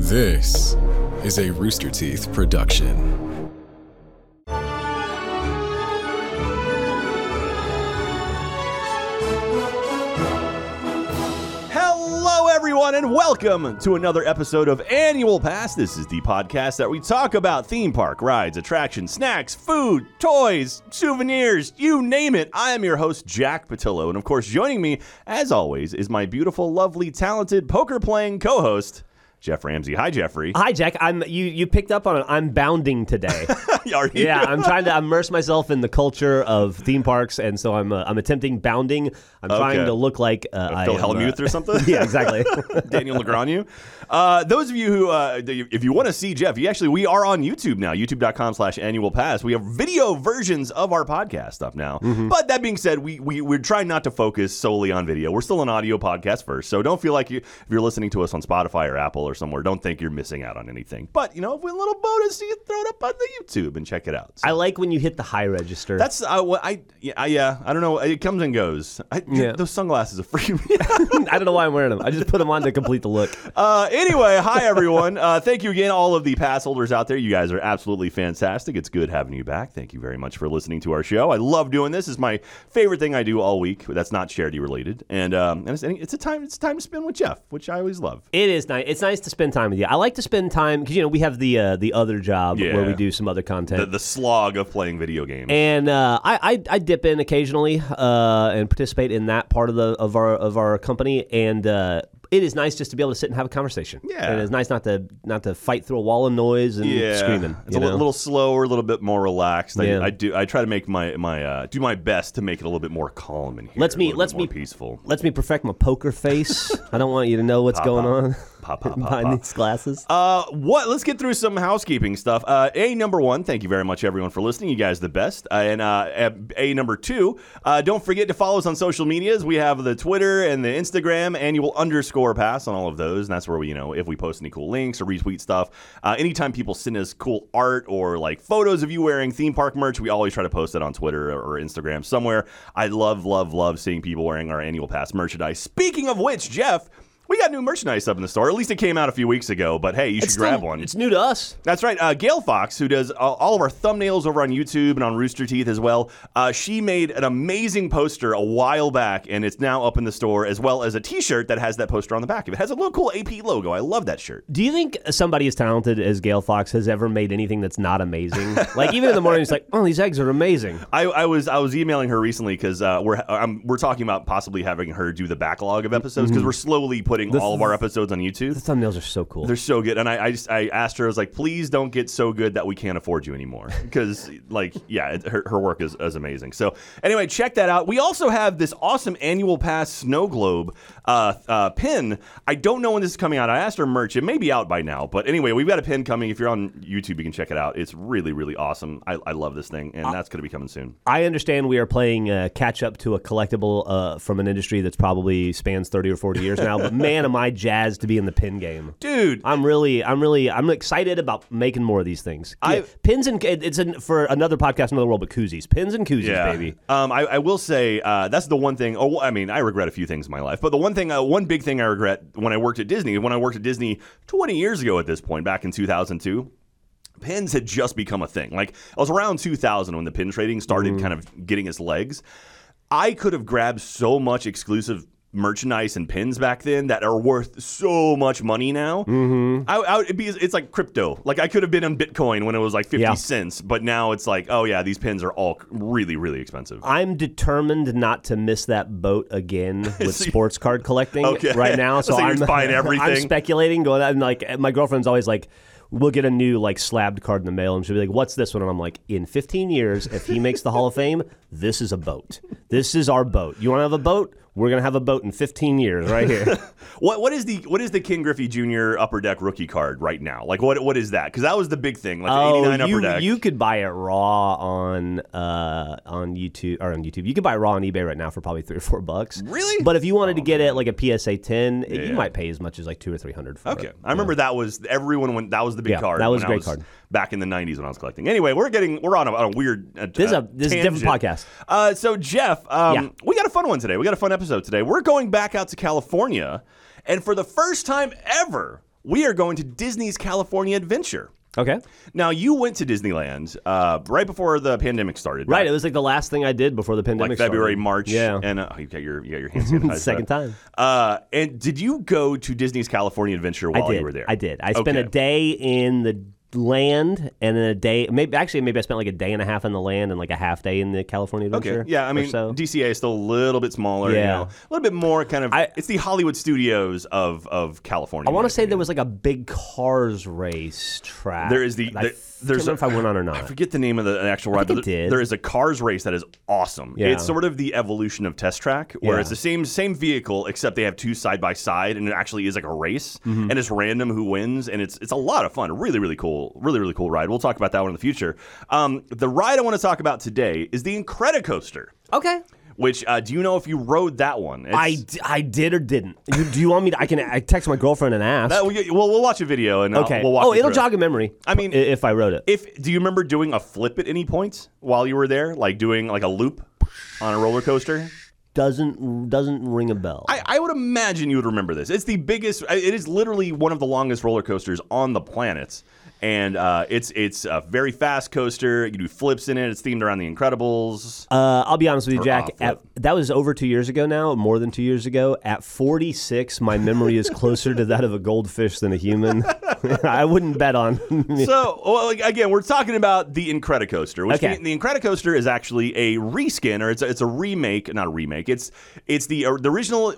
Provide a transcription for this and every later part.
This is a Rooster Teeth production. Hello, everyone, and welcome to another episode of Annual Pass. This is the podcast that we talk about theme park rides, attractions, snacks, food, toys, souvenirs, you name it. I am your host, Jack Pattillo, and of course, joining me, as always, is my beautiful, lovely, talented poker playing co host, Jeff Ramsey. Hi, Jeffrey. Hi, Jack. I'm you. You picked up on it. I'm bounding today. Are you? yeah, I'm trying to immerse myself in the culture of theme parks, and so I'm uh, I'm attempting bounding. I'm trying to look like uh, I Phil am, Hellmuth uh, or something? yeah, exactly. Daniel Negreanu. Uh, those of you who, uh, if you want to see Jeff, you actually, we are on YouTube now, youtube.com slash annual pass. We have video versions of our podcast up now. Mm-hmm. But that being said, we, we, we're trying not to focus solely on video. We're still an audio podcast first. So don't feel like you, if you're listening to us on Spotify or Apple or somewhere, don't think you're missing out on anything. But, you know, if we a little bonus, you can throw it up on the YouTube and check it out. So I like when you hit the high register. that's, uh, I, yeah, I, yeah, I don't know. It comes and goes. I, Yeah. Those sunglasses are free. I don't know why I'm wearing them. I just put them on to complete the look. Uh, anyway, hi everyone. Uh, thank you again, all of the pass holders out there. You guys are absolutely fantastic. It's good having you back. Thank you very much for listening to our show. I love doing this. It's my favorite thing I do all week. That's not charity related, and um, and it's, it's a time it's time to spend with Jeff, which I always love. It is nice. It's nice to spend time with you. I like to spend time because you know we have the uh, the other job Yeah. where we do some other content. The, the slog of playing video games. and uh, I, I I dip in occasionally uh, and participate in that part of the of our of our company, and uh, it is nice just to be able to sit and have a conversation. Yeah. and it's nice not to not to fight through a wall of noise and yeah, screaming. It's a know? little slower, a little bit more relaxed. I, Yeah. I do. I try to make my my uh, do my best to make it a little bit more calm in here. Let's me- let's bit more me- peaceful. Lets me perfect my poker face. I don't want you to know what's going pop. on Pop, pop, pop, behind these glasses. Uh, what? Let's get through some housekeeping stuff. Uh, a number one, thank you very much, everyone, for listening. You guys, the best. Uh, and uh, a number two, uh, don't forget to follow us on social medias. We have the Twitter and the Instagram, annual underscore pass on all of those, and that's where we, you know, if we post any cool links or retweet stuff. Uh, anytime people send us cool art or like photos of you wearing theme park merch, we always try to post it on Twitter or Instagram somewhere. I love, love, love seeing people wearing our annual pass merchandise. Speaking of which, Jeff. We got new merchandise up in the store. At least it came out a few weeks ago. But hey, you should It's grab still- one. It's new to us. That's right. Uh, Gail Fox, who does all, all of our thumbnails over on YouTube and on Rooster Teeth as well, uh, she made an amazing poster a while back, and it's now up in the store, as well as a T-shirt that has that poster on the back of it. It has a little cool AP logo. I love that shirt. Do you think somebody as talented as Gail Fox has ever made anything that's not amazing? like even in the morning, it's like, oh, these eggs are amazing. I, I was I was emailing her recently because uh, we're we're talking about possibly having her do the backlog of episodes because we're slowly putting all of our episodes on YouTube. The thumbnails are so cool. They're so good, and I, I just I asked her, I was like, please don't get so good that we can't afford you anymore, because like yeah, it, her, her work is, is amazing. So anyway, check that out. We also have this awesome annual pass snow globe uh, uh, pin. I don't know when this is coming out. I asked her merch. It may be out by now, but anyway, we've got a pin coming. If you're on YouTube, you can check it out. It's really really awesome. I, I love this thing, and that's going to be coming soon. I understand we are playing uh, catch up to a collectible uh, from an industry that's probably spans 30 or 40 years now, but man, am I jazzed to be in the pin game. Dude, I'm really, I'm really, I'm excited about making more of these things. I- Yeah, pins and it's for another podcast, another world, but koozies, pins and koozies, baby. Um, I, I will say uh, that's the one thing. Oh, I mean, I regret a few things in my life, but the one thing, uh, one big thing I regret when I worked at Disney, when I worked at Disney 20 years ago at this point, back in 2002. Pins had just become a thing. Like I was around 2000 when the pin trading started kind of getting its legs. I could have grabbed so much exclusive merchandise and pins back then that are worth so much money now. Mm-hmm. I, I, be, it's like crypto. Like I could have been on Bitcoin when it was like 50 Yeah. cents, but now it's like, oh yeah, these pins are all really, really expensive. I'm determined not to miss that boat again with sports card collecting Okay. right now. So I'm buying I'm speculating, going and like my girlfriend's always like. We'll get a new like slabbed card in the mail, and she'll be like, "What's this one?" And I'm like, "In 15 years, if he makes the Hall of Fame, this is a boat. This is our boat. You want to have a boat? We're gonna have a boat in 15 years, right here." What what is the what is the Ken Griffey Jr. Upper Deck rookie card right now? Like what what is that? Because that was the big thing, like the 89 oh, Upper you, Deck. you could buy it raw on uh, on YouTube or on YouTube. You could buy it raw on eBay right now for probably three or four bucks. Really? Oh, But if you wanted to get it like a PSA 10, Yeah. you might pay as much as like two or three hundred for Okay, it. I remember that was everyone when that was the big Yeah, card. that was a great card. Back in the '90s when I was collecting. Anyway, we're getting we're on a, on a weird. Uh, This is a- this is a different podcast. Uh, so Jeff, um, Yeah. we got a fun one today. We got a fun episode today. We're going back out to California, and for the first time ever. we are going to Disney's California Adventure. Okay. Now, you went to Disneyland uh, right before the pandemic started. Right. It was like the last thing I did before the pandemic. like February, started. March. Yeah. And uh, you got your you got your hand sanitizer. Second time. Uh, and did you go to Disney's California Adventure while you were there? I did. I spent a day in the land and then a day maybe actually maybe I spent like a day and a half in the land and like a half day in the California Adventure. Okay. Yeah, I mean, so. DCA is still a little bit smaller. You Yeah. know, a little bit more kind of. I- it's the Hollywood studios of of California. I want to say there was like a big cars race track. There is the- I there- f- there's a- if I went on or not. I forget the name of the actual ride, but there- there is a cars race that is awesome. Yeah. It's sort of the evolution of Test Track, where Yeah. it's the same same vehicle except they have two side by side, and it actually is like a race, Mm-hmm. and it's random who wins, and it's it's a lot of fun. Really, really cool. Really, really cool ride. We'll talk about that one in the future. Um, the ride I want to talk about today is the Incredicoaster. Okay. Which uh, do you know if you rode that one? It's- I, d- I did or didn't. You, do you want me to? I can. I text my girlfriend and ask. that, we, well, we'll watch a video and I'll- okay. we'll walk oh, you it'll through jog a memory. I mean- i- if I wrote it. If do you remember doing a flip at any point while you were there, like doing like a loop on a roller coaster? doesn't doesn't ring a bell. I, I would imagine you would remember this. It's the biggest. It is literally one of the longest roller coasters on the planet, and uh, it's it's a very fast coaster. You do flips in it. It's themed around the Incredibles. Uh, I'll be honest with you, Jack. At, that was over two years ago now, more than two years ago. At 46, my memory is closer to that of a goldfish than a human. I wouldn't bet on. So well, again, we're talking about the Incredicoaster. Which Okay. the, the Incredicoaster is actually a reskin, or it's a, it's a remake, not a remake. It's it's the uh, the original.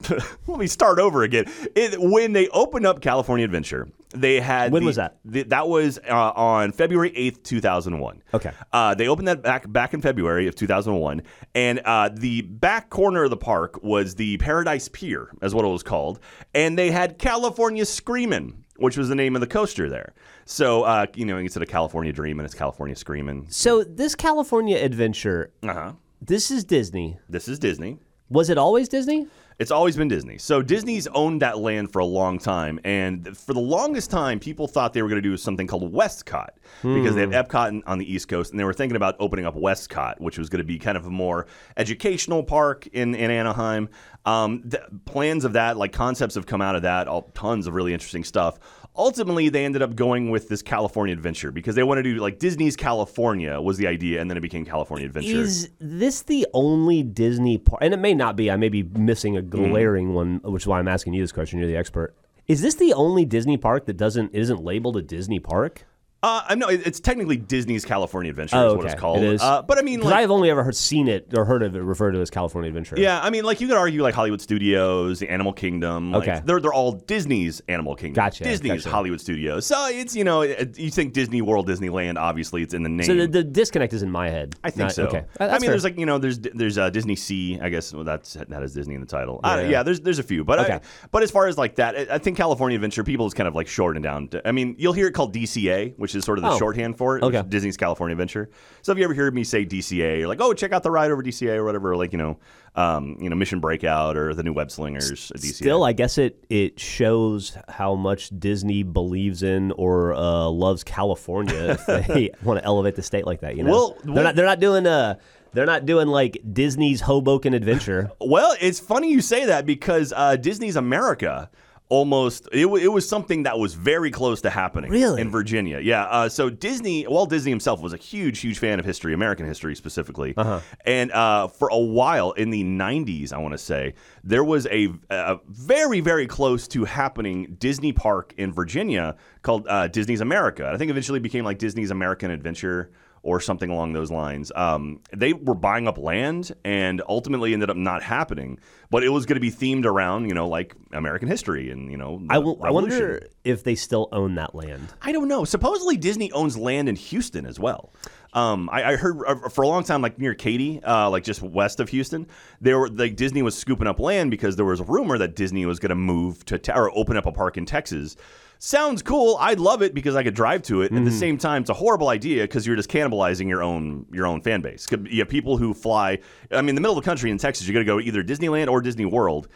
let me start over again. It, when they opened up California Adventure, they had When the- was that? the- that was uh, on February eighth, two thousand one. Okay. Uh, they opened that back back in February of 2001, and uh, the back corner of the park was the Paradise Pier, as what it was called, and they had California Screamin', which was the name of the coaster there. So uh, you know, instead of California Dreamin', it's California Screamin'. so this California adventure, Uh huh. this is Disney. This is Disney. Was it always Disney? It's always been Disney. So Disney's owned that land for a long time, and for the longest time, people thought they were going to do something called WestCOT because they have Epcot on the East Coast, and they were thinking about opening up WestCOT, which was going to be kind of a more educational park in in Anaheim. Um, the plans of that, like concepts, have come out of that. All tons of really interesting stuff. Ultimately, they ended up going with this California Adventure because they wanted to do like Disney's California was the idea, and then it became California Adventure. Is this the only Disney park? And it may not be. I may be missing a Mm-hmm. glaring one, which is why I'm asking you this question. You're the expert. Is this the only Disney park that doesn't isn't labeled a Disney park? Uh, I know it- it's technically Disney's California Adventure Oh, is what okay. it's called. It is. Uh, but I mean, Because like, I've only ever heard seen it or heard of it referred to as California Adventure. yeah, I mean, like you could argue like Hollywood Studios, the Animal Kingdom. Like, Okay. they're they're all Disney's Animal Kingdom. Gotcha, Disney's gotcha. Hollywood Studios. So it's you know it- you think Disney World, Disneyland. Obviously, it's in the name. So the, the disconnect is in my head. I think Not- so. Okay. Uh, I mean, there's like you know, there's there's uh, DisneySea. I guess well, that's that has Disney in the title. Yeah, Yeah. yeah there's there's a few, but I, Okay. but as far as like that, I- I think California Adventure people is kind of like shortened down. To, I mean, you'll hear it called DCA, which is sort of the Oh. shorthand for it. Okay. Disney's California Adventure. So if you ever hear me say DCA, you're like, oh, check out the ride over DCA or whatever, like you know, um, you know, Mission Breakout or the new Web Slingers. At DCA. Still, I guess it it shows how much Disney believes in or uh, loves California if they want to elevate the state like that. You know, Well, they're well- not they're not doing uh they're not doing like Disney's Hoboken Adventure. Well, it's funny you say that because uh, Disney's America almost it, wa- it was something that was very close to happening Really? in Virginia. Yeah. Uh, so Disney, Walt Disney himself was a huge, huge fan of history, American history specifically. Uh-huh. And uh, for a while in the '90s, I want to say there was a, a very, very close to happening Disney park in Virginia called uh, Disney's America. I think eventually became like Disney's American Adventure or something along those lines. Um, they were buying up land and ultimately ended up not happening. But it was going to be themed around, you know, like American history and you know, I, w- I wonder if they still own that land. I don't know. Supposedly Disney owns land in Houston as well. Um, I, I heard uh, for a long time, like near Katy, uh, like just west of Houston, there were like Disney was scooping up land because there was a rumor that Disney was going to move to te- or open up a park in Texas. Sounds cool. I'd love it because I could drive to it. At the same time, it's a horrible idea because you're just cannibalizing your own your own fan base. You have people who fly. I mean, in the middle of the country in Texas, you got to go either Disneyland or Disney World.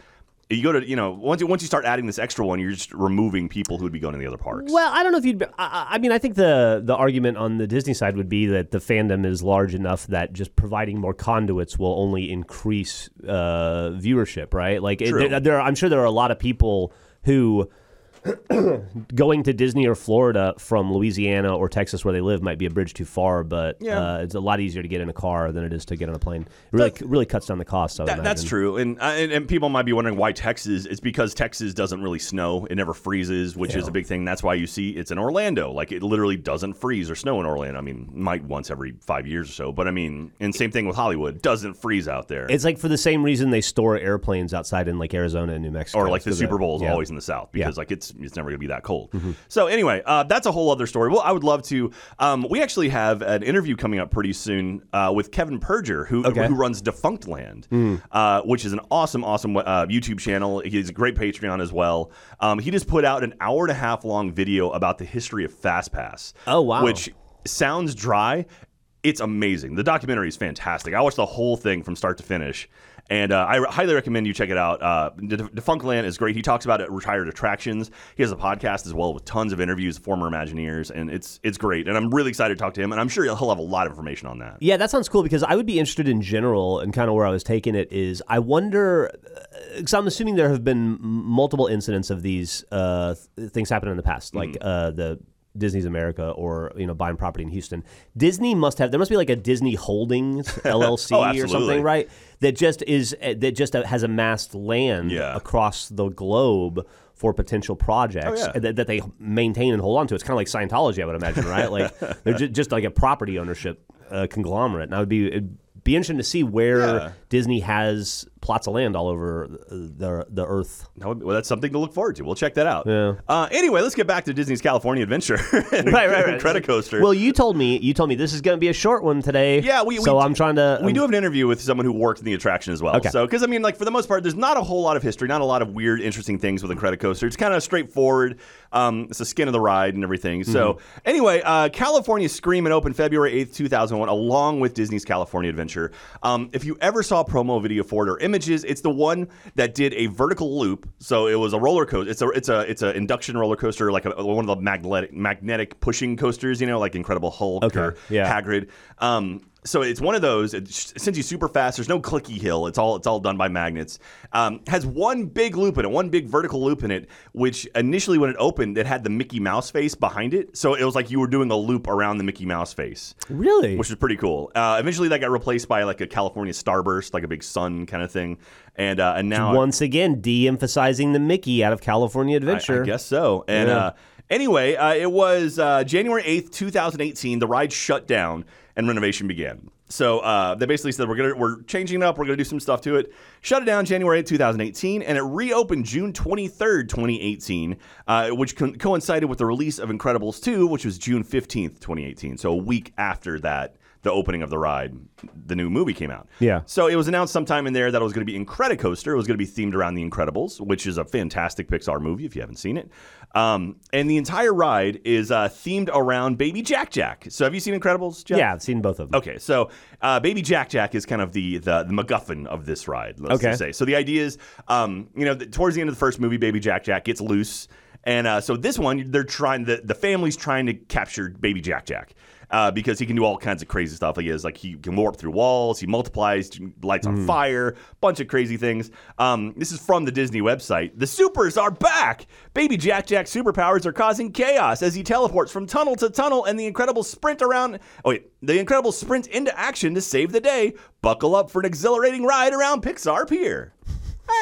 You go to you know once you, once you start adding this extra one, you're just removing people who would be going to the other parks. Well, I don't know if you'd. Be, I, I- I mean, I think the the argument on the Disney side would be that the fandom is large enough that just providing more conduits will only increase uh, viewership, right? Like, it, there, there are, I'm sure there are a lot of people who going to Disney or Florida from Louisiana or Texas where they live might be a bridge too far, but Yeah. uh, it's a lot easier to get in a car than it is to get on a plane. It really, really cuts down the cost. That, that's true, and, uh, and and people might be wondering why Texas. It's because Texas doesn't really snow; it never freezes, which is a big thing. That's why you see it's in Orlando. Like it literally doesn't freeze or snow in Orlando. I mean, might once every five years or so, but I mean, and same thing with Hollywood, doesn't freeze out there. It's like for the same reason they store airplanes outside in like Arizona and New Mexico. or like the Super Bowl is yeah. always in the South Yeah. because like it's it's never gonna be that cold. So anyway, uh, that's a whole other story. Well, I would love to. Um, we actually have an interview coming up pretty soon uh, with Kevin Perjurer, who Okay. who runs Defunctland, uh, which is an awesome, awesome uh, YouTube channel. He's a great Patreon as well. Um, he just put out an hour and a half long video about the history of FastPass. Oh, wow. Which sounds dry. It's amazing. The documentary is fantastic. I watched the whole thing from start to finish. And uh, I r- highly recommend you check it out. Uh, De- Defunctland is great. He talks about it, retired attractions. He has a podcast as well with tons of interviews, former Imagineers, and it's it's great. And I'm really excited to talk to him. And I'm sure he'll have a lot of information on that. Yeah, that sounds cool because I would be interested in general and kind of where I was taking it is I wonder because I'm assuming there have been multiple incidents of these uh, th- things happening in the past, like Mm-hmm. uh, the Disney's America or you know buying property in Houston. Disney must have there must be like a Disney Holdings LLC Oh, or something, right? That just is that just has amassed land Yeah. across the globe for potential projects Oh, yeah. that, that they maintain and hold on to. It's kind of like Scientology, I would imagine, right? Like they're ju- just like a property ownership uh, conglomerate. And I would be it'd be interesting to see where Yeah. Disney has plots of land all over the the earth. That would- Well, that's something to look forward to. We'll check that out. Yeah. Uh, anyway, let's get back to Disney's California Adventure. Right, right, right. Credit Coaster. Well, you told me you told me this is going to be a short one today. Yeah, we- so we- I'm trying to. we um, do have an interview with someone who worked in the attraction as well. Okay. So, because I mean, like for the most part, there's not a whole lot of history, not a lot of weird, interesting things with Incredicoaster. It's kind of straightforward. Um, it's the skin of the ride and everything. So, Mm-hmm. anyway, uh, California Screamin' opened February 8th, 2001, along with Disney's California Adventure. Um, if you ever saw a promo video for it or images, it's the one that did a vertical loop. So it was a roller coaster. It's a it's a it's a induction roller coaster, like a, one of the magnetic magnetic pushing coasters. You know, like Incredible Hulk Okay, or yeah. Hagrid. Um, so it's one of those. It sends you super fast. There's no clicky hill. It's all it's all done by magnets. Um, has one big loop in it, one big vertical loop in it, which initially when it opened, it had the Mickey Mouse face behind it. So it was like you were doing a loop around the Mickey Mouse face, really. which is pretty cool. Uh, eventually, that got replaced by like a California starburst, like a big sun kind of thing. And uh, and now Once again, de-emphasizing the Mickey out of California I- Adventure. I, guess so. And Yeah. uh, anyway, uh, it was uh, January 8th, 2018. The ride shut down and renovation began. So uh, they basically said we're gonna we're changing it up. We're gonna do some stuff to it. Shut it down January 8th, 2018, and it reopened June 23rd, 2018, uh, which co- coincided with the release of Incredibles 2, which was June 15th, 2018. So a week after that. The opening of the ride, the new movie came out. Yeah. So it was announced sometime in there that it was going to be Incredicoaster. It was going to be themed around The Incredibles, which is a fantastic Pixar movie if you haven't seen it. Um, and the entire ride is uh, themed around Baby Jack Jack. So have you seen Incredibles, Jeff? Yeah, I've seen both of them. Okay, so uh, Baby Jack Jack is kind of the the, the MacGuffin of this ride. Let's Okay. say. So the idea is, um, you know, towards the end of the first movie, Baby Jack Jack gets loose, and uh, so this one, they're trying the the family's trying to capture Baby Jack Jack. Uh, because he can do all kinds of crazy stuff. Like he is like he can warp through walls, he multiplies, lights Hmm. on fire, bunch of crazy things. Um, this is from the Disney website. The supers are back. Baby Jack Jack's superpowers are causing chaos as he teleports from tunnel to tunnel, and the incredible sprint around. Oh wait, the incredible sprint into action to save the day. Buckle up for an exhilarating ride around Pixar Pier.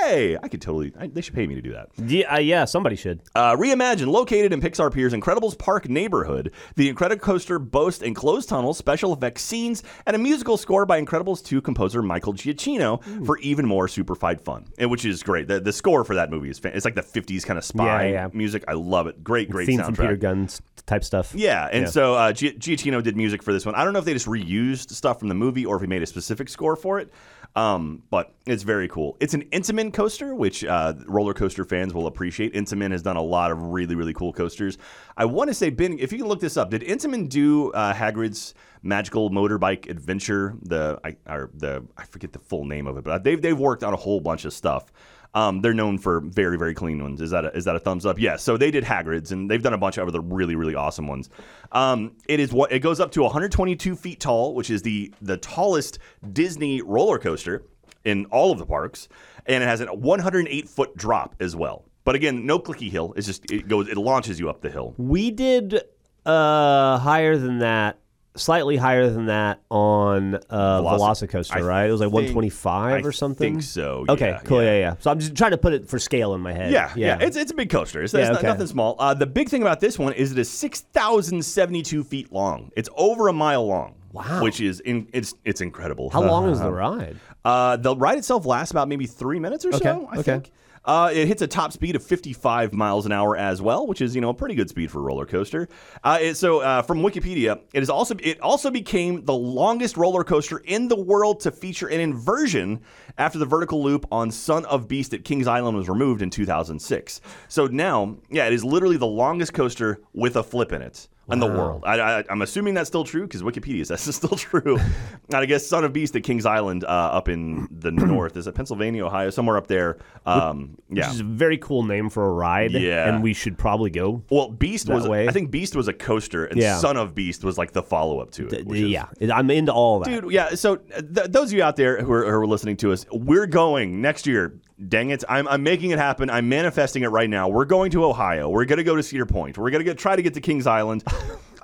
Hey, I could totally. I, they should pay me to do that. Yeah, uh, yeah, somebody should. Uh, reimagine, located in Pixar Pier's Incredibles Park neighborhood, the Incredicoaster boasts enclosed tunnels, special effects scenes, and a musical score by Incredibles 2 composer Michael Giacchino for even more superfied fun, and which is great. The, the score for that movie is fan- it's like the 50s kind of spy Yeah, yeah. music. I love it. Great, great Seen soundtrack. Peter Guns type stuff. Yeah, and Yeah. so uh, Gi- Giacchino did music for this one. I don't know if they just reused stuff from the movie or if he made a specific score for it, um, but it's very cool. It's an Intamin coaster, which uh, roller coaster fans will appreciate. Intamin has done a lot of really, really cool coasters. I want to say, Ben, if you can look this up, did Intamin do uh, Hagrid's Magical Motorbike Adventure? The I, the I forget the full name of it, but they've they've worked on a whole bunch of stuff. Um, they're known for very, very clean ones. Is that a, is that a thumbs up? Yes. So they did Hagrid's, and they've done a bunch of other really, really awesome ones. Um, it is what it goes up to 122 feet tall, which is the the tallest Disney roller coaster in all of the parks, and it has a 108 foot drop as well. But again, no clicky hill. It's just it goes it launches you up the hill. We did uh, higher than that, slightly higher than that on uh, Veloci- Velocicoaster, I right? It was like think- 125 I or something. I think so, Okay, cool. yeah. Yeah. yeah, So I'm just trying to put it for scale in my head. Yeah, yeah, It's it's a big coaster. It's, it's Yeah, not- okay. nothing small. Uh, the big thing about this one is it is six thousand seventy two feet long. It's over a mile long. Wow. Which is in, it's it's incredible. How long is the ride? Uh, the ride itself lasts about maybe three minutes or Okay, so. I okay. think. Uh, it hits a top speed of 55 miles an hour as well, which is you know a pretty good speed for a roller coaster. Uh, it- so uh, from Wikipedia, it is also it also became the longest roller coaster in the world to feature an inversion after the vertical loop on Son of Beast at Kings Island was removed in 2006. So now, yeah, it is literally the longest coaster with a flip in it. In the world, I, I, I'm assuming that's still true because Wikipedia says it's still true. and I guess Son of Beast at Kings Island, uh, up in the north, is it Pennsylvania, Ohio, somewhere up there? Um, yeah. Which is a very cool name for a ride. Yeah. And we should probably go. Well, Beast was. way. I think Beast was a coaster, and Yeah. Son of Beast was like the follow up to it. which is- yeah. I'm into all that. Dude, yeah. So th- those of you out there who are, who are listening to us, we're going next year. Dang it! I'm, I'm making it happen. I'm manifesting it right now. We're going to Ohio. We're gonna go to Cedar Point. We're gonna try to get to Kings Island.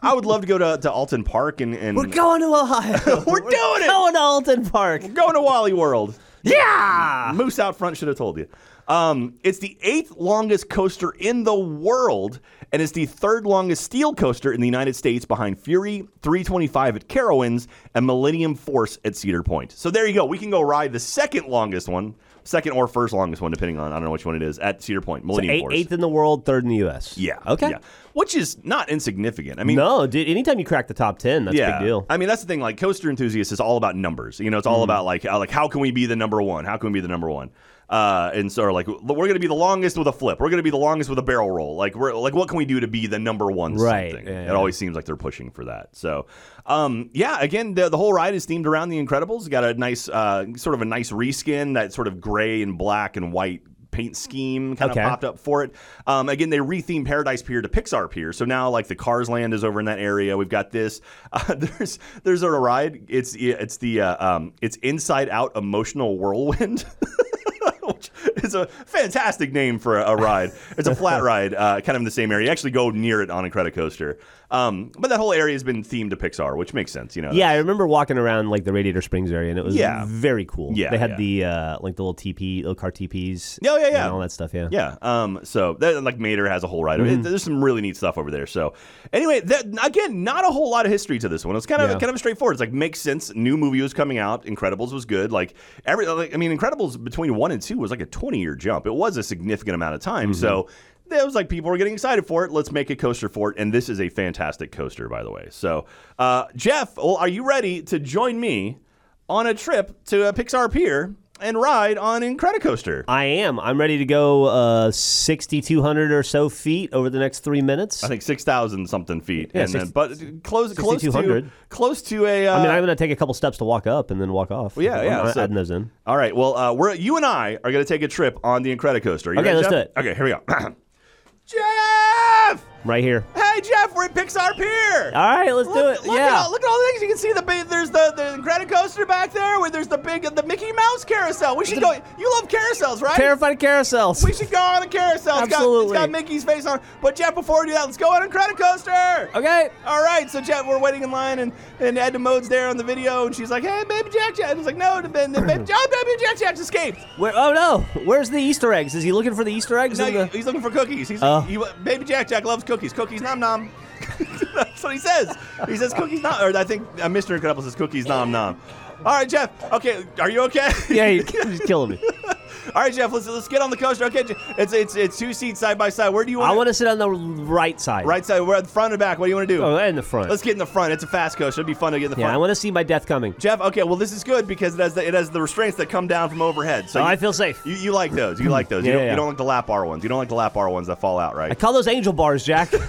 I would love to go to, to Alton Park and, and We're going to Ohio. We're doing it! Going to Alton Park. We're going to Wally World. Yeah. Moose out front should have told you. Um, it's the eighth longest coaster in the world, and it's the third longest steel coaster in the United States behind Fury 325 at Carowinds and Millennium Force at Cedar Point. So there you go. We can go ride the second longest one, second or first longest one, depending on I don't know which one it is at Cedar Point. Millennium Eight, Force. eighth in the world, third in the U.S. yeah. Okay. Yeah. Which is not insignificant. I mean, No, dude. Anytime you crack the top ten, that's a big deal. Mm. I mean, that's the thing. Like coaster enthusiasts is all about numbers. You know, it's all about like uh, like how can we be the number one? How can we be the number one? Uh, and so like we're going to be the longest with a flip. We're going to be the longest with a barrel roll. Like we're like what can we do to be the number one? Right, Something? yeah, It always seems like they're pushing for that. So, um, yeah. Again, the, the whole ride is themed around the Incredibles. It's got a nice uh, sort of a nice reskin that sort of gray and black and white paint scheme kind Okay. of popped up for it. Um, again, they rethemed Paradise Pier to Pixar Pier, so now like the Cars Land is over in that area. We've got this. Uh, there's there's a ride. It's it's the uh, um, it's Inside Out Emotional Whirlwind. Which is a fantastic name for a, a ride. It's a flat ride, uh, kind of in the same area. You actually go near it on Incredicoaster. Um, but that whole area has been themed to Pixar, which makes sense. You know. Yeah, I remember walking around like the Radiator Springs area, and it was Yeah. very cool. Yeah, they had yeah. the uh, like the little TP, little car TPs. Yeah, yeah, yeah. all that stuff. Yeah, Yeah. Um. So that, like Mater has a whole ride. Mm-hmm. It- there's some really neat stuff over there. So anyway, that, again, not a whole lot of history to this one. It's kind of Yeah. kind of straightforward. It's like makes sense. New movie was coming out. Incredibles was good. Like every. Like, I mean, Incredibles between one and two was like a 20 year jump. It was a significant amount of time. Mm-hmm. So. It was like people were getting excited for it. Let's make a coaster for it, and this is a fantastic coaster, by the way. So, uh, Jeff, well, are you ready to join me on a trip to a Pixar Pier and ride on Incredicoaster? I am. I'm ready to go uh, 6,200 or so feet over the next three minutes. I think six thousand something feet, Yeah, and then six- but close close to 6,200. close to a. Uh, I mean, I'm going to take a couple steps to walk up and then walk off. yeah, I'm yeah, not so- adding those in. all right. Well, uh, we're you and I are going to take a trip on the Incredicoaster. You Okay, ready, let's Jeff? do it. Okay, here we go. Jeff, Right here. hey Jeff, we're at Pixar Pier. All right, let's do it. look yeah. At all, look at all the things you can see. The big, there's the the Incredicoaster back there. Where there's the big the Mickey Mouse carousel. We should go. You love carousels, right? Terrified carousels. We should go on the carousel. It's got, it's Absolutely. got Mickey's face on. it. But Jeff, before we do that, let's go on Incredicoaster. okay. All right, so Jeff, we're waiting in line, and and Edna Mode's there on the video, and she's like, "Hey, baby Jack Jack," and it's like, "No, the, the baby, oh, baby Jack Jack's escaped." Where, oh no! Where's the Easter eggs? Is he looking for the Easter eggs? No, in the... he's looking for cookies. He's Oh. he, baby Jack Jack loves cookies. Cookies cookies, nom nom. That's what he says. He says cookies nom, or I think uh, Mr. Incredible says cookies nom nom. All right, Jeff. Okay, are you okay? yeah, he- he's killing me. All right, Jeff. Let's let's get on the coaster. Okay, it's it's it's two seats side by side. Where do you want? I want to sit on the right side. right side. We're at the front and back. What do you want to do? Oh, in the front. Let's get in the front. It's a fast coaster. It'd be fun to get in the front. yeah, front. I want to see my death coming. Jeff, okay, well this is good because it has the, it has the restraints that come down from overhead. So Oh, you, I feel safe. you, you like those. You like those. you, Yeah, don't, yeah. you don't like the lap bar ones. You don't like the lap bar ones that fall out, right? I call those angel bars, Jack.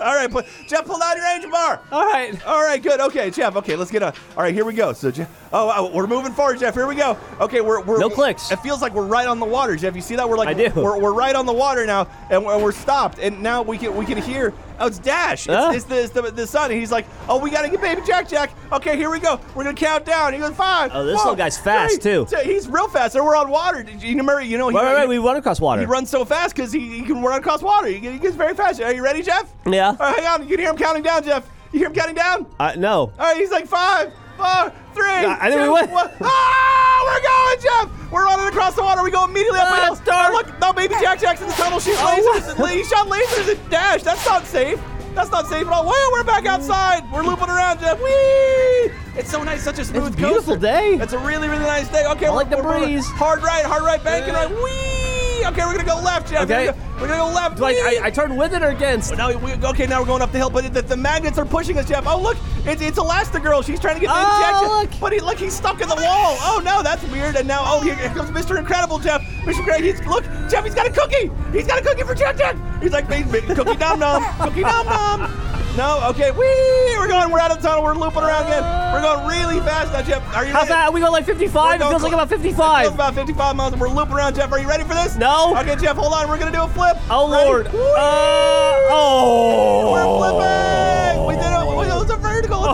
All right, Jeff, pull out your angel bar. All right. All right, good. Okay, Jeff. Okay, let's get a. All right, here we go. So, Jeff, Oh, oh, we're moving forward, Jeff. Here we go. Okay, we're, we're No clicks. It feels like we're right on the water, Jeff. You see that? We're like I do. We're, we're right on the water now, and we're, we're stopped. And now we can we can hear. Oh, it's Dash. It's, it's, the, it's the the son. And he's like, oh, we gotta get baby Jack Jack. Okay, here we go. We're gonna count down. He goes five. Oh, this four, little guy's fast, three, too. He's real fast. And we're on water. Did you remember? You know, he, wait, he- wait. We run across water. he runs so fast because he, he can run across water. He, he gets very fast. Are you ready, Jeff? Yeah. All right, hang on. You can hear him counting down, Jeff. You hear him counting down? Uh, no. All right, he's like five, four, three. I- think we two, one. Ah, we're going, Jeff. We're running across the water. We go immediately up Ah, a hill. it's. Oh, look, no, baby Jack Jack's in the tunnel. Shoots Oh, lasers. he shot lasers and dash. That's not safe. That's not safe at all. Whoa, we're back outside. We're looping around, Jeff. Whee! It's so nice, such a smooth a beautiful coaster. day. It's a really, really nice day. Okay, I we're, like the breeze. Hard right, hard right, banking Yeah. right. Whee! Okay, we're gonna go left, Jeff. Okay. We're gonna go, we're gonna go left. Do I! I, turn with it or against? Now we, okay, now we're going up the hill, but the, the magnets are pushing us, Jeff. Oh look, it's it's Elastigirl. She's trying to get baby Oh. Jack. look. But he look, he's stuck in the wall. Oh no, that's weird. And now, oh here, here comes Mr. Incredible, Jeff. Mr. Incredible, he's look, Jeff, he's got a cookie. He's got a cookie for Jack Jack. He's like, "Baby, baby, cookie nom nom, cookie nom nom. No, okay, wee, we're going, we're out of the tunnel, we're looping around again. We're going really fast now, Jeff. Are you How ready? fast? We go like 55? It feels going like about It feels 55. about 55 miles, and we're looping around, Jeff. Are you ready for this? No. Okay, Jeff, hold on. We're gonna do a flip. Oh, Ready? Lord. Uh, oh. We're flipping! We did it! It was a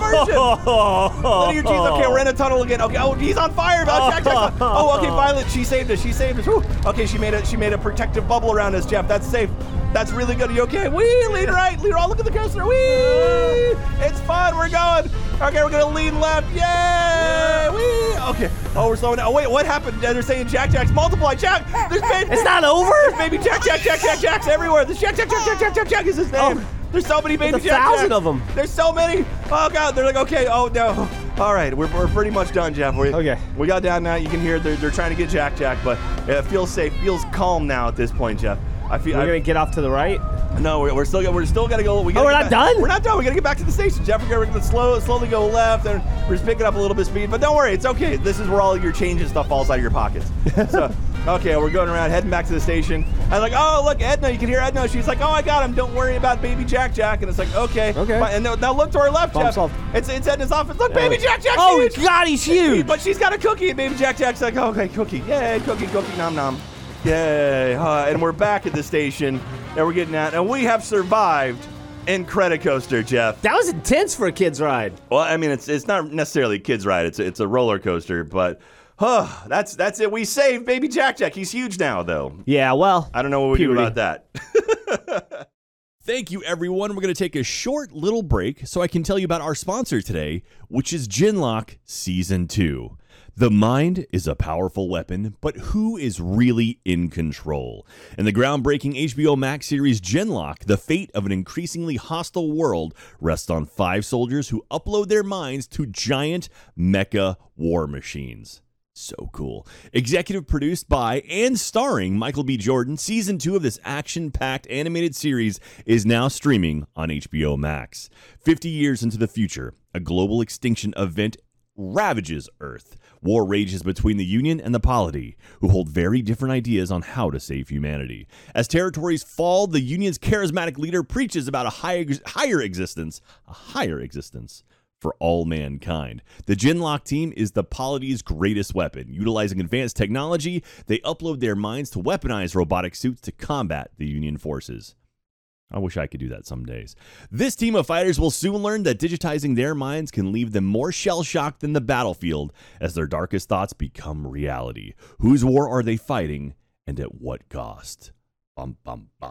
inversion! None your cheese. Okay, we're in a tunnel again. Okay, oh, he's on fire! Oh, Jack, Jack's on- oh, okay, Violet, she saved us. She saved us. Whew. Okay, she made a she made a protective bubble around us, Jeff. That's safe. That's really good. You okay? Wee, lean right, lean right. Oh, look at the coaster. Wee! It's fun. We're going. Okay, we're gonna lean left. Yay! Wee! Okay. Oh, we're slowing down. Oh, wait, what happened? They're saying Jack Jack's multiply. Jack, there's baby. It's not over? There's baby Jack Jack Jack Jack Jacks everywhere. There's Jack Jack Jack Jack Jack Jack Jack is his oh. name. Oh. There's so many baby There's a Jack thousand Jacks. of 'em. There's so many. Oh god, they're like, okay, oh no. All right, we're, we're pretty much done, Jeff. We, Okay. We got down now. You can hear they're, they're trying to get Jack Jack, but it feels safe, feels calm now at this point, Jeff. I feel. We're I, going to get off to the right? no, we're, we're still we're still gonna go. We gotta Oh, we're not back- done? We're not done. We gotta get back to the station, Jeff. We're gonna, we're gonna slow, slowly go left, and we're just picking up a little bit of speed. But don't worry, it's okay. This is where all your change and stuff falls out of your pockets. so, okay, we're going around, heading back to the station. I'm like, oh look, Edna. You can hear Edna. She's like, oh, I got him. Don't worry about baby Jack Jack. And it's like, okay, Okay. Fine. And now, look to our left, Problem Jeff. solved. It's it's Edna's office. Look, baby Jack Jack's Oh, huge. God, he's huge. But she's got a cookie, and baby Jack Jack's like, oh, okay, cookie, yay, cookie, cookie, nom nom, yay. Uh, and we're back at the station and we're getting at, and we have survived Incredicoaster, Jeff. That was intense for a kid's ride. Well, I mean, it's it's not necessarily a kid's ride; it's it's a roller coaster, but. Huh, that's that's it. We saved baby Jack Jack. He's huge now, though. Yeah, well. I don't know what we Puberty. do about that. Thank you, everyone. We're going to take a short little break so I can tell you about our sponsor today, which is Genlock Season 2. The mind is a powerful weapon, but who is really in control? In the groundbreaking HBO Max series Genlock, the fate of an increasingly hostile world rests on five soldiers who upload their minds to giant mecha war machines. So cool. Executive produced by and starring Michael B. Jordan, season two of this action packed animated series is now streaming on HBO Max. 50 years into the future, a global extinction event ravages Earth. War rages between the Union and the Polity, who hold very different ideas on how to save humanity. As territories fall, the Union's charismatic leader preaches about a higher, higher existence, a higher existence for all mankind. The Genlock team is the Polity's greatest weapon. Utilizing advanced technology, they upload their minds to weaponize robotic suits to combat the Union forces. I wish I could do that some days. This team of fighters will soon learn that digitizing their minds can leave them more shell shocked than the battlefield as their darkest thoughts become reality. Whose war are they fighting and at what cost? Bum, bum, bum.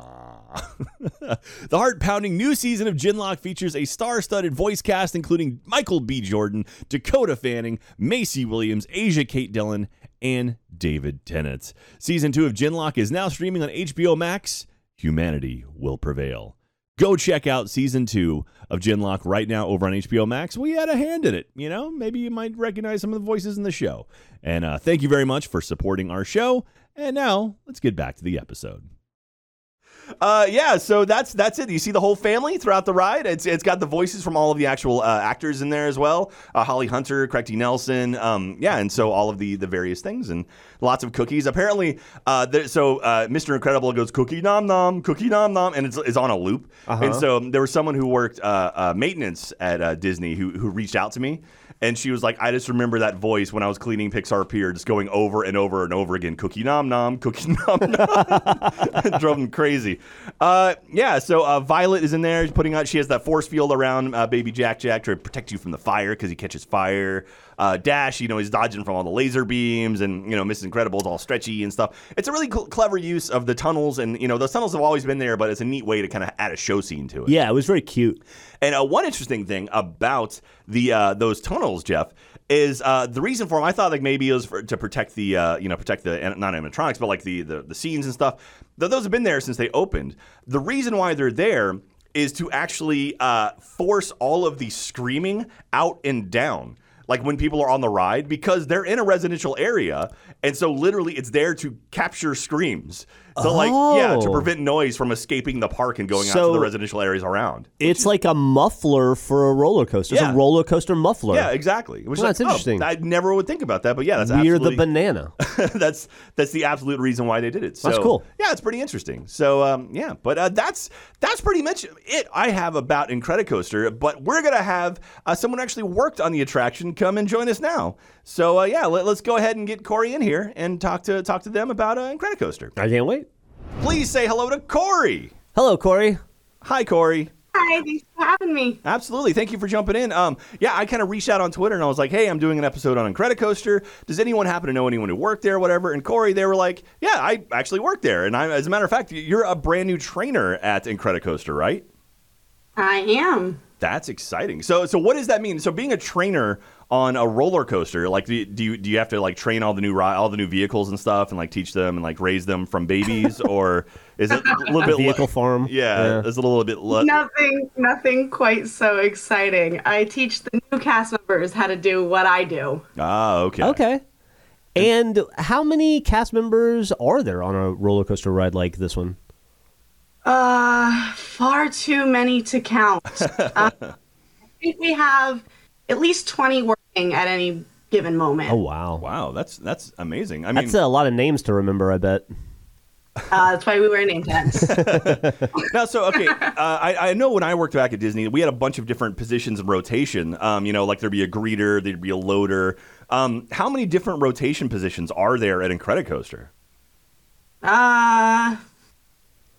the heart pounding new season of Genlock features a star studded voice cast including Michael B. Jordan, Dakota Fanning, Maisie Williams, Asia Kate Dillon, and David Tennant. Season 2 of Genlock is now streaming on HBO Max. Humanity will prevail. Go check out season two of Genlock right now over on HBO Max. We had a hand in it. You know, maybe you might recognize some of the voices in the show. And uh, thank you very much for supporting our show. And now let's get back to the episode. Uh, yeah, so that's that's it. You see the whole family throughout the ride. It's it's got the voices from all of the actual uh, actors in there as well. Uh, Holly Hunter, Craig T. Nelson, um, yeah, and so all of the the various things and lots of cookies. Apparently, uh, there, so uh, Mr. Incredible goes cookie nom nom, cookie nom nom, and it's, it's on a loop. And so there was someone who worked uh, uh, maintenance at uh, Disney who who reached out to me And she was like, I just remember that voice when I was cleaning Pixar Pier, just going over and over and over again. Cookie nom nom, cookie nom nom. Drove them crazy. Uh, yeah, so uh, Violet is in there. She's putting out. She has that force field around uh, Baby Jack Jack to protect you from the fire because he catches fire. Uh, Dash, you know, he's dodging from all the laser beams, and you know, Mrs. Incredible is all stretchy and stuff. It's a really cl- clever use of the tunnels, and you know, those tunnels have always been there, but it's a neat way to kind of add a show scene to it. Yeah, it was very cute. And uh, one interesting thing about the uh, those tunnels, Jeff, is uh, the reason for them. I thought like maybe it was for, to protect the uh, you know protect the not animatronics, but like the, the the scenes and stuff. Th- those have been there since they opened. The reason why they're there is to actually uh, force all of the screaming out and down. Like when people are on the ride, because they're in a residential area, and so literally it's there to capture screams. So like yeah, to Oh. prevent noise from escaping the park and going out So- to the residential areas around. It's like a muffler for a roller coaster. It's Yeah. a roller coaster muffler. Yeah, exactly. Which Well, is that's like, oh, interesting. I never would think about that, but yeah, that's We're the absolutely banana. that's that's the absolute reason why they did it. So, That's cool. Yeah, it's pretty interesting. So um, yeah, but uh, that's that's pretty much it. I have about Incredicoaster, but we're gonna have uh, someone who actually worked on the attraction come and join us now. So uh, yeah, let, us go ahead and get Corey in here and talk to talk to them about uh, Incredicoaster. I can't wait. Please say hello to Corey. Hello, Corey. Hi, Corey. Hi, thanks for having me. Absolutely. Thank you for jumping in. Um, yeah, I kind of reached out on Twitter and I was like, hey, I'm doing an episode on Incredicoaster. Does anyone happen to know anyone who worked there, whatever? And Corey, they were like, yeah, I actually worked there. And I, as a matter of fact, you're a brand new trainer at Incredicoaster, right? I am. That's exciting. So, so what does that mean? So, being a trainer on a roller coaster, like, do you do you, do you have to like train all the new ri- all the new vehicles and stuff, and like teach them and like raise them from babies, or is it a little bit Vehicle farm. Yeah, Yeah. is it a little bit le- Nothing, nothing quite so exciting. I teach the new cast members how to do what I do. Ah, okay. Okay. And how many cast members are there on a roller coaster ride like this one? Uh, far too many to count. uh, I think we have at least 20 working at any given moment. Oh wow. Wow, that's that's amazing. I mean, That's a lot of names to remember, I bet. Uh, that's why we wear name tags. Now, so okay, uh, I, I know when I worked back at Disney, we had a bunch of different positions in rotation. Um, you know, like there'd be a greeter, there'd be a loader. Um, how many different rotation positions are there at Incredicoaster? uh,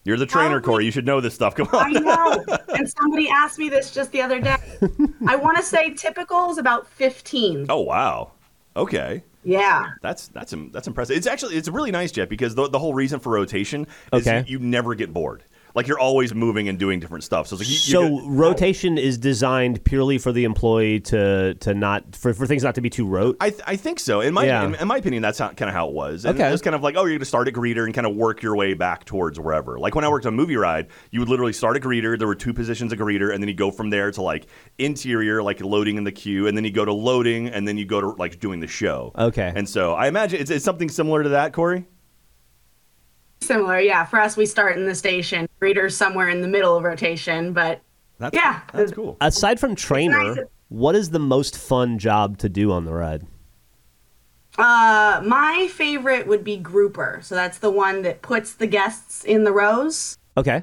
You're the trainer, Corey. You should know this stuff. Come on. I know. and somebody asked me this just the other day. I want to say typical is about 15. Oh wow. Okay. Yeah. That's that's that's impressive. It's actually it's really nice, Jeff, because the, the whole reason for rotation is Okay. you, you never get bored. Like you're always moving and doing different stuff. So it's like you, So rotation is designed purely for the employee to to not for, for things not to be too rote. I, th- I think so. In my Yeah. in, in my opinion, that's kind of how it was. And Okay. It's kind of like, oh, you're going to start a greeter and kind of work your way back towards wherever. Like when I worked on Movie Ride, you would literally start a greeter. There were two positions of greeter, and then you go from there to like interior, like loading in the queue, and then you go to loading, and then you go to like doing the show. Okay. And so I imagine it's, it's something similar to that, Corey. Similar. Yeah. For us, we start in the station. Readers somewhere in the middle of rotation. But That's Yeah. that's cool. Aside from trainer, nice. what is the most fun job to do on the ride? uh, my favorite would be grouper. So that's the one that puts the guests in the rows. Okay.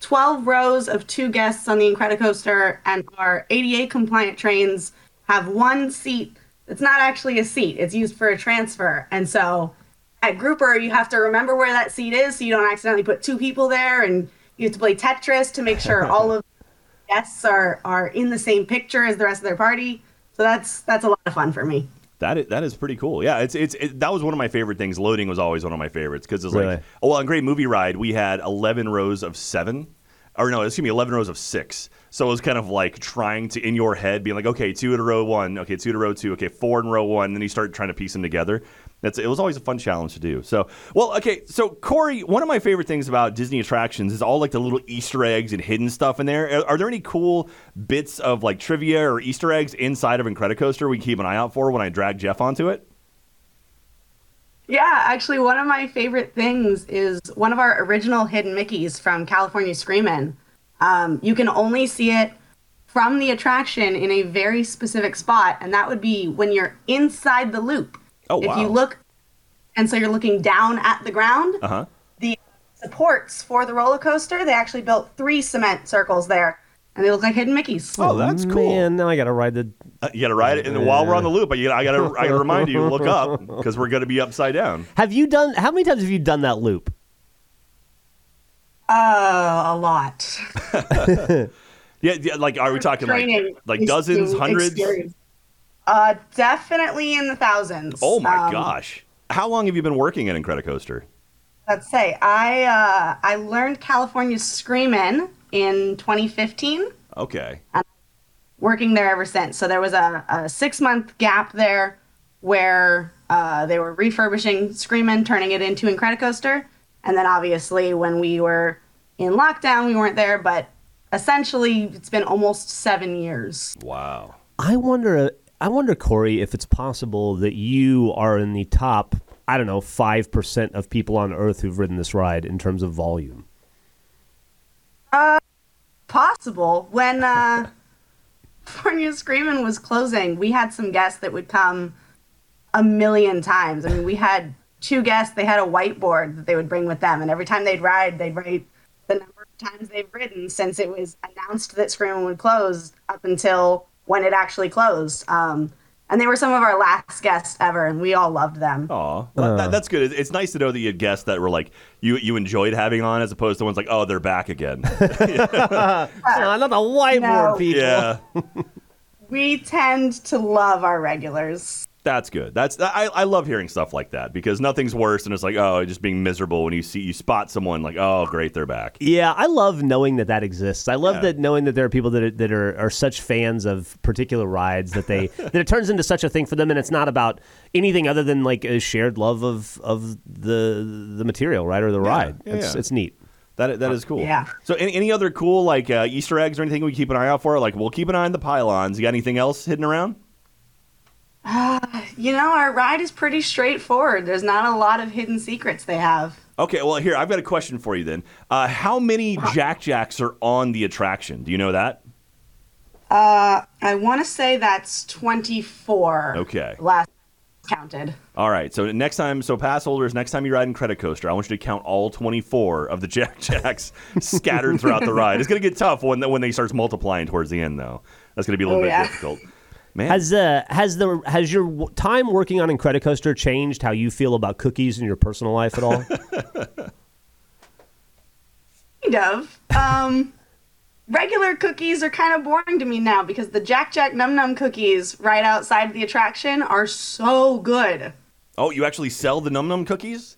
12 rows of two guests on the Incredicoaster, and our ADA compliant trains have one seat It's not actually a seat, it's used for a transfer. And so at Grouper, you have to remember where that seat is so you don't accidentally put two people there, and you have to play Tetris to make sure all of the guests are, are in the same picture as the rest of their party. So that's that's a lot of fun for me. That is, that is pretty cool. Yeah, it's it's it, that was one of my favorite things. Loading was always one of my favorites because it's Really? like oh well, on Great Movie Ride we had eleven rows of seven, or no, excuse me, eleven rows of six. So it was kind of like trying to in your head being like okay, two to row one, okay, two to row two, okay, four in row one. And then you start trying to piece them together. That's it was always a fun challenge to do. So well, okay, so Corey, one of my favorite things about Disney attractions is all like the little Easter eggs and hidden stuff in there. Are, are there any cool bits of like trivia or Easter eggs inside of Incredicoaster we keep an eye out for when I drag Jeff onto it? Yeah, actually, one of my favorite things is one of our original hidden Mickeys from California Screamin'. Um, you can only see it from the attraction in a very specific spot, and that would be when you're inside the loop. Oh, if wow. you look, and so you're looking down at the ground, Uh huh. the supports for the roller coaster, they actually built three cement circles there. and they look like hidden Mickeys. Oh, that's cool. Man, now I got to ride the. Uh, you got to ride it, and while we're on the loop, I gotta, I got to got to remind you look up because we're going to be upside down. Have you done? How many times have you done that loop? Uh, a lot. Yeah, yeah like are we talking like Training like is dozens, hundreds? experience. Uh, definitely in the thousands. Oh my Um, gosh! How long have you been working at Incredicoaster? Let's say I uh, I learned California Screamin' in 2015. Okay. working there ever since. So there was a, a six month gap there where uh, they were refurbishing Screamin', turning it into Incredicoaster. And then obviously when we were in lockdown, we weren't there, but essentially it's been almost seven years. Wow. I wonder. I wonder, Corey, if it's possible that you are in the top. I don't know, five percent of people on Earth who've ridden this ride in terms of volume. Possible. When uh, California Screamin' was closing, we had some guests that would come a million times. I mean, we had two guests, they had a whiteboard that they would bring with them, and every time they'd ride, they'd write the number of times they've ridden since it was announced that Screaming would close up until when it actually closed. Um, and they were some of our last guests ever, and we all loved them. Aw, Well, that, that's good. It's- It's nice to know that you had guests that were like you you enjoyed having on, as opposed to ones like, oh, they're back again. Uh, not the whiteboard No. people. yeah, We tend to love our regulars. That's good. That's I, I love hearing stuff like that because nothing's worse than it's like oh, just being miserable when you see you spot someone like oh, great, they're back. Yeah, I love knowing that that exists. I love Yeah. that knowing that there are people that are, that are, are such fans of particular rides that they that it turns into such a thing for them, and it's not about anything other than like a shared love of of the the material, right, or the ride. yeah, it's yeah. it's neat. That that is cool. Yeah. So any, any other cool like uh, Easter eggs or anything we keep an eye out for? Like we'll keep an eye on the pylons. You got anything else hidden around? You know, our ride is pretty straightforward. There's not a lot of hidden secrets they have. Okay, well here I've got a question for you then. Uh, how many Jack Jacks are on the attraction? Do you know that? Uh, I want to say that's 24. Okay. Last counted. All right. So next time, so pass holders, next time you ride Incredicoaster, I want you to count all 24 of the Jack Jacks scattered throughout the ride. It's going to get tough when when they starts multiplying towards the end, though. That's going to be a little Oh, bit yeah. difficult. Man, Has uh has the has your w- time working on Incredicoaster changed how you feel about cookies in your personal life at all? Kind of. Um, regular cookies are kind of boring to me now because the Jack Jack Num Num cookies right outside the attraction are so good. oh, you actually sell the Num Num cookies?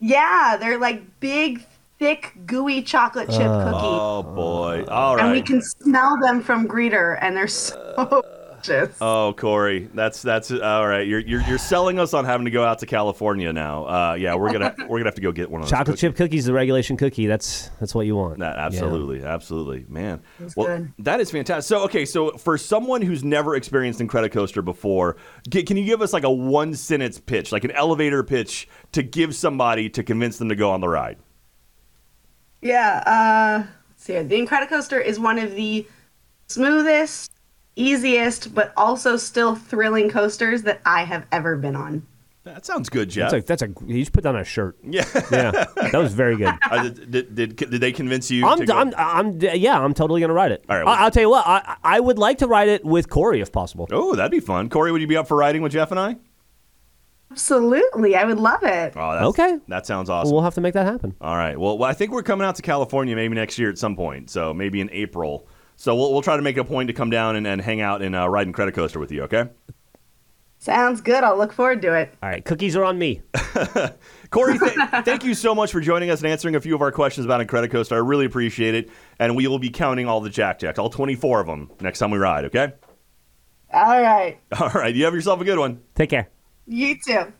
Yeah, they're like big, thick, gooey chocolate chip cookies. Oh boy! All And we can smell them from Greeter, and they're so delicious. Oh, Corey, that's that's all right. You're, you're you're selling us on having to go out to California now. Uh, yeah, we're gonna we're gonna have to go get one of those Chocolate cookies. chip cookies, the regulation cookie. That's that's what you want. That absolutely, absolutely, man. That's well, good. that is fantastic. So, okay, so for someone who's never experienced Incredicoaster before, g- can you give us like a one sentence pitch, like an elevator pitch, to give somebody to convince them to go on the ride? Yeah, uh, let's see. The Incredicoaster is one of the smoothest, easiest, but also still thrilling coasters that I have ever been on. That sounds good, Jeff. That's a that's a you should put on a shirt. yeah. Yeah, that was very good. Uh, did, did, did, did they convince you? I'm, to go? I'm, I'm, yeah, I'm totally gonna ride it. All right, well- I, will tell you what, I, I would like to ride it with Corey if possible. oh, that'd be fun. Corey, would you be up for riding with Jeff and I? Absolutely, I would love it. Oh, that's, Okay. That sounds awesome. We'll have to make that happen. All right. Well, well, I think we're coming out to California maybe next year at some point. So maybe in April. So we'll, we'll try to make a point to come down and, and hang out and uh, ride Incredicoaster with you. Okay. Sounds good. I'll look forward to it. All right, cookies are on me. Corey, th- thank you so much for joining us and answering a few of our questions about Incredicoaster. I really appreciate it. And we will be counting all the Jack Jacks, all 24 of them, next time we ride, okay? All right. All right. You have yourself a good one. Take care. You too.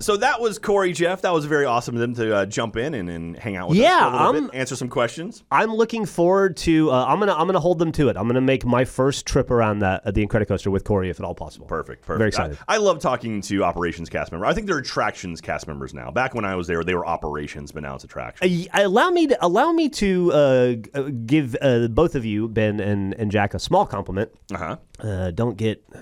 So that was Corey Jeff. That was very awesome of them to uh, jump in and, and hang out with Yeah, us a little I'm- bit, answer some questions. I'm looking forward to. Uh, I'm gonna I'm gonna hold them to it. I'm gonna make my first trip around that uh, the Incredicoaster with Corey if at all possible. Perfect. Perfect. Very excited. I, I love talking to operations cast members. I think they're attractions cast members now. Back when I was there, they were operations, but now it's attractions. Uh, allow me to allow me to uh, uh, give uh, both of you Ben and, and Jack a small compliment. Uh huh. Uh, don't get uh,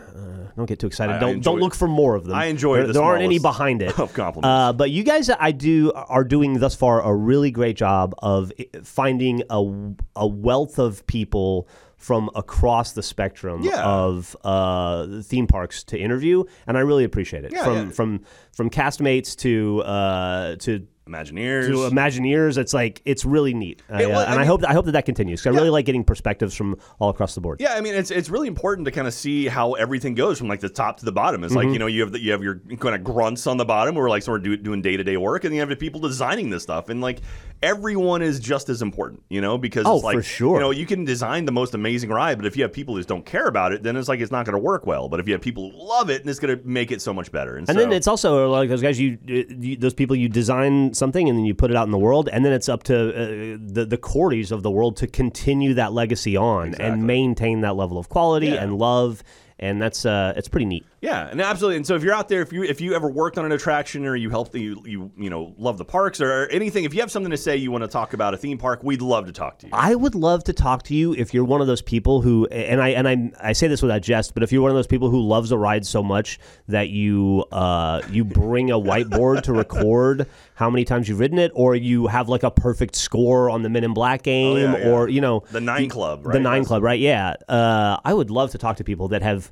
don't get too excited. I- I don't enjoy- don't look for more of them. I enjoy there, the there aren't any behind it of compliments. Uh, but you guys, I do are doing thus far a really great job of finding a a wealth of people from across the spectrum Yeah. of uh, theme parks to interview, and I really appreciate it. Yeah, from yeah. from from castmates to uh, to Imagineers. to Imagineers. It's like it's really neat, I, well, uh, I and I, mean- hope I hope that that continues. 'cause I really like getting perspectives from all across the board. Yeah, I mean it's it's really important to kind of see how everything goes from like the top to the bottom. It's Mm-hmm. like you know you have the, you have your kind of grunts on the bottom who are like sort of do, doing day to day work, and you have the people designing this stuff, and like everyone is just as important, you know, because Oh, it's like for sure. you know you can design the most amazing ride, but if you have people who just don't care about it, then it's like it's not going to work well. But if you have people who love it, and it's going to make it so much better. And, And so, then it's also like those guys you, you those people you design something and then you put it out in the world and then it's up to uh, the the Cordies of the world to continue that legacy on Exactly. and maintain that level of quality Yeah. and love and that's uh it's pretty neat. Yeah, and absolutely. And so if you're out there, if you if you ever worked on an attraction or you help you you you know love the parks or anything, if you have something to say, you want to talk about a theme park, we'd love to talk to you. I would love to talk to you if you're one of those people who, and I and I I say this without jest, but if you're one of those people who loves a ride so much that you uh, you bring a whiteboard to record how many times you've ridden it, or you have like a perfect score on the Men in Black game, Oh, yeah, yeah. or you know The Nine Club, right? the Nine That's- Club, right? Yeah, uh, I would love to talk to people that have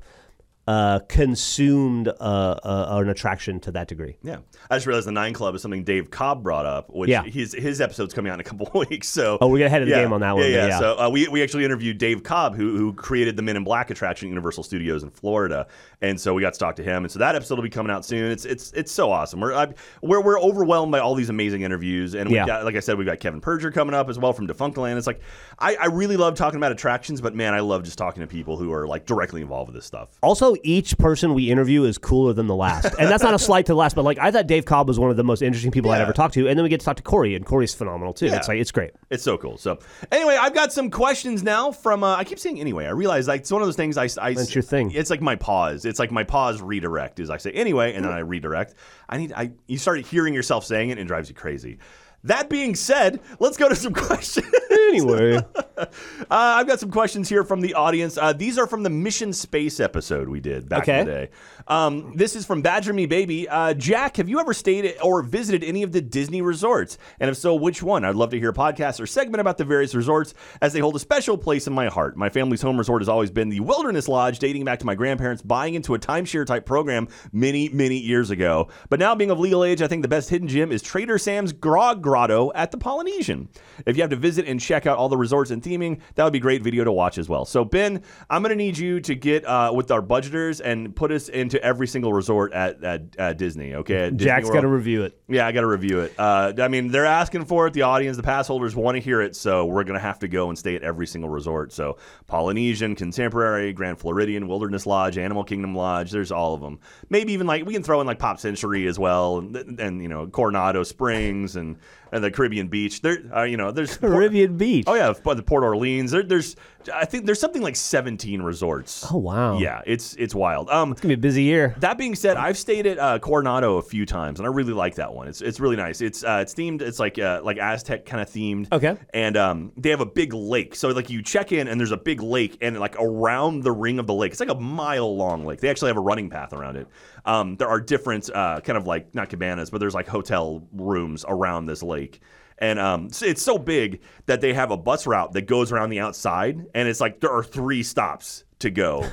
uh, consumed uh, uh, an attraction to that degree. Yeah, I just realized the Nine Club is something Dave Cobb brought up, which Yeah. his his episode's coming out in a couple of weeks. So Oh, we're ahead of the yeah, game on that one, but Yeah, yeah. So uh, we we actually interviewed Dave Cobb, who who created the Men in Black attraction at Universal Studios in Florida, and so we got to talk to him. And so that episode will be coming out soon. It's it's it's so awesome. We're I, we're we're overwhelmed by all these amazing interviews, and we Yeah. got like I said, we've got Kevin Perjurer coming up as well from Defunctland. It's like I, I really love talking about attractions, but man, I love just talking to people who are like directly involved with this stuff. Also, each person we interview is cooler than the last, and that's not a slight to the last. But like, I thought Dave Cobb was one of the most interesting people I'd ever talked to, and then we get to talk to Corey, and Corey's phenomenal too. Yeah. It's like it's great. It's so cool. So anyway, I've got some questions now from. Uh, I keep saying anyway. I realize like it's one of those things. I, I That's your thing. It's like my pause. It's like my pause redirect. Is I say anyway, and then I redirect. I need. I you start hearing yourself saying it, and it drives you crazy. That being said, let's go to some questions. Anyway, Uh, I've got some questions here from the audience. Uh, these are from the Mission Space episode we did back in the day. Um, this is from Badger Me Baby. Uh, Jack, have you ever stayed at or visited any of the Disney resorts? And if so, which one? I'd love to hear a podcast or segment about the various resorts as they hold a special place in my heart. My family's home resort has always been the Wilderness Lodge, dating back to my grandparents buying into a timeshare type program many, many years ago. But now, being of legal age, I think the best hidden gem is Trader Sam's Grog Grog Grotto at the Polynesian. If you have to visit and check out all the resorts and theming, that would be a great video to watch as well. So, Ben, I'm going to need you to get uh, with our budgeters and put us into every single resort at, at, at Disney, okay? At Jack's got to review it. Yeah, I got to review it. Uh, I mean, they're asking for it. The audience, the pass holders want to hear it, so we're going to have to go and stay at every single resort. So, Polynesian, Contemporary, Grand Floridian, Wilderness Lodge, Animal Kingdom Lodge. There's all of them. Maybe even like we can throw in like Pop Century as well, and, and you know Coronado Springs and and the Caribbean Beach. There, uh, you know, there's Caribbean Beach. Oh yeah, the Port Orleans. There, there's I think there's something like 17 resorts. Oh, wow. Yeah, it's it's wild. Um, It's gonna be a busy year. that being said, I've stayed at uh, Coronado a few times, and I really like that one. It's it's really nice. It's uh, it's themed. It's like uh, like Aztec kind of themed. Okay. And um, they have a big lake. So like you check in, and there's a big lake, and like around the ring of the lake, it's like a mile long lake. They actually have a running path around it. Um, there are different uh, kind of like not cabanas, but there's like hotel rooms around this lake. And um, it's so big that they have a bus route that goes around the outside, and it's like there are three stops to go.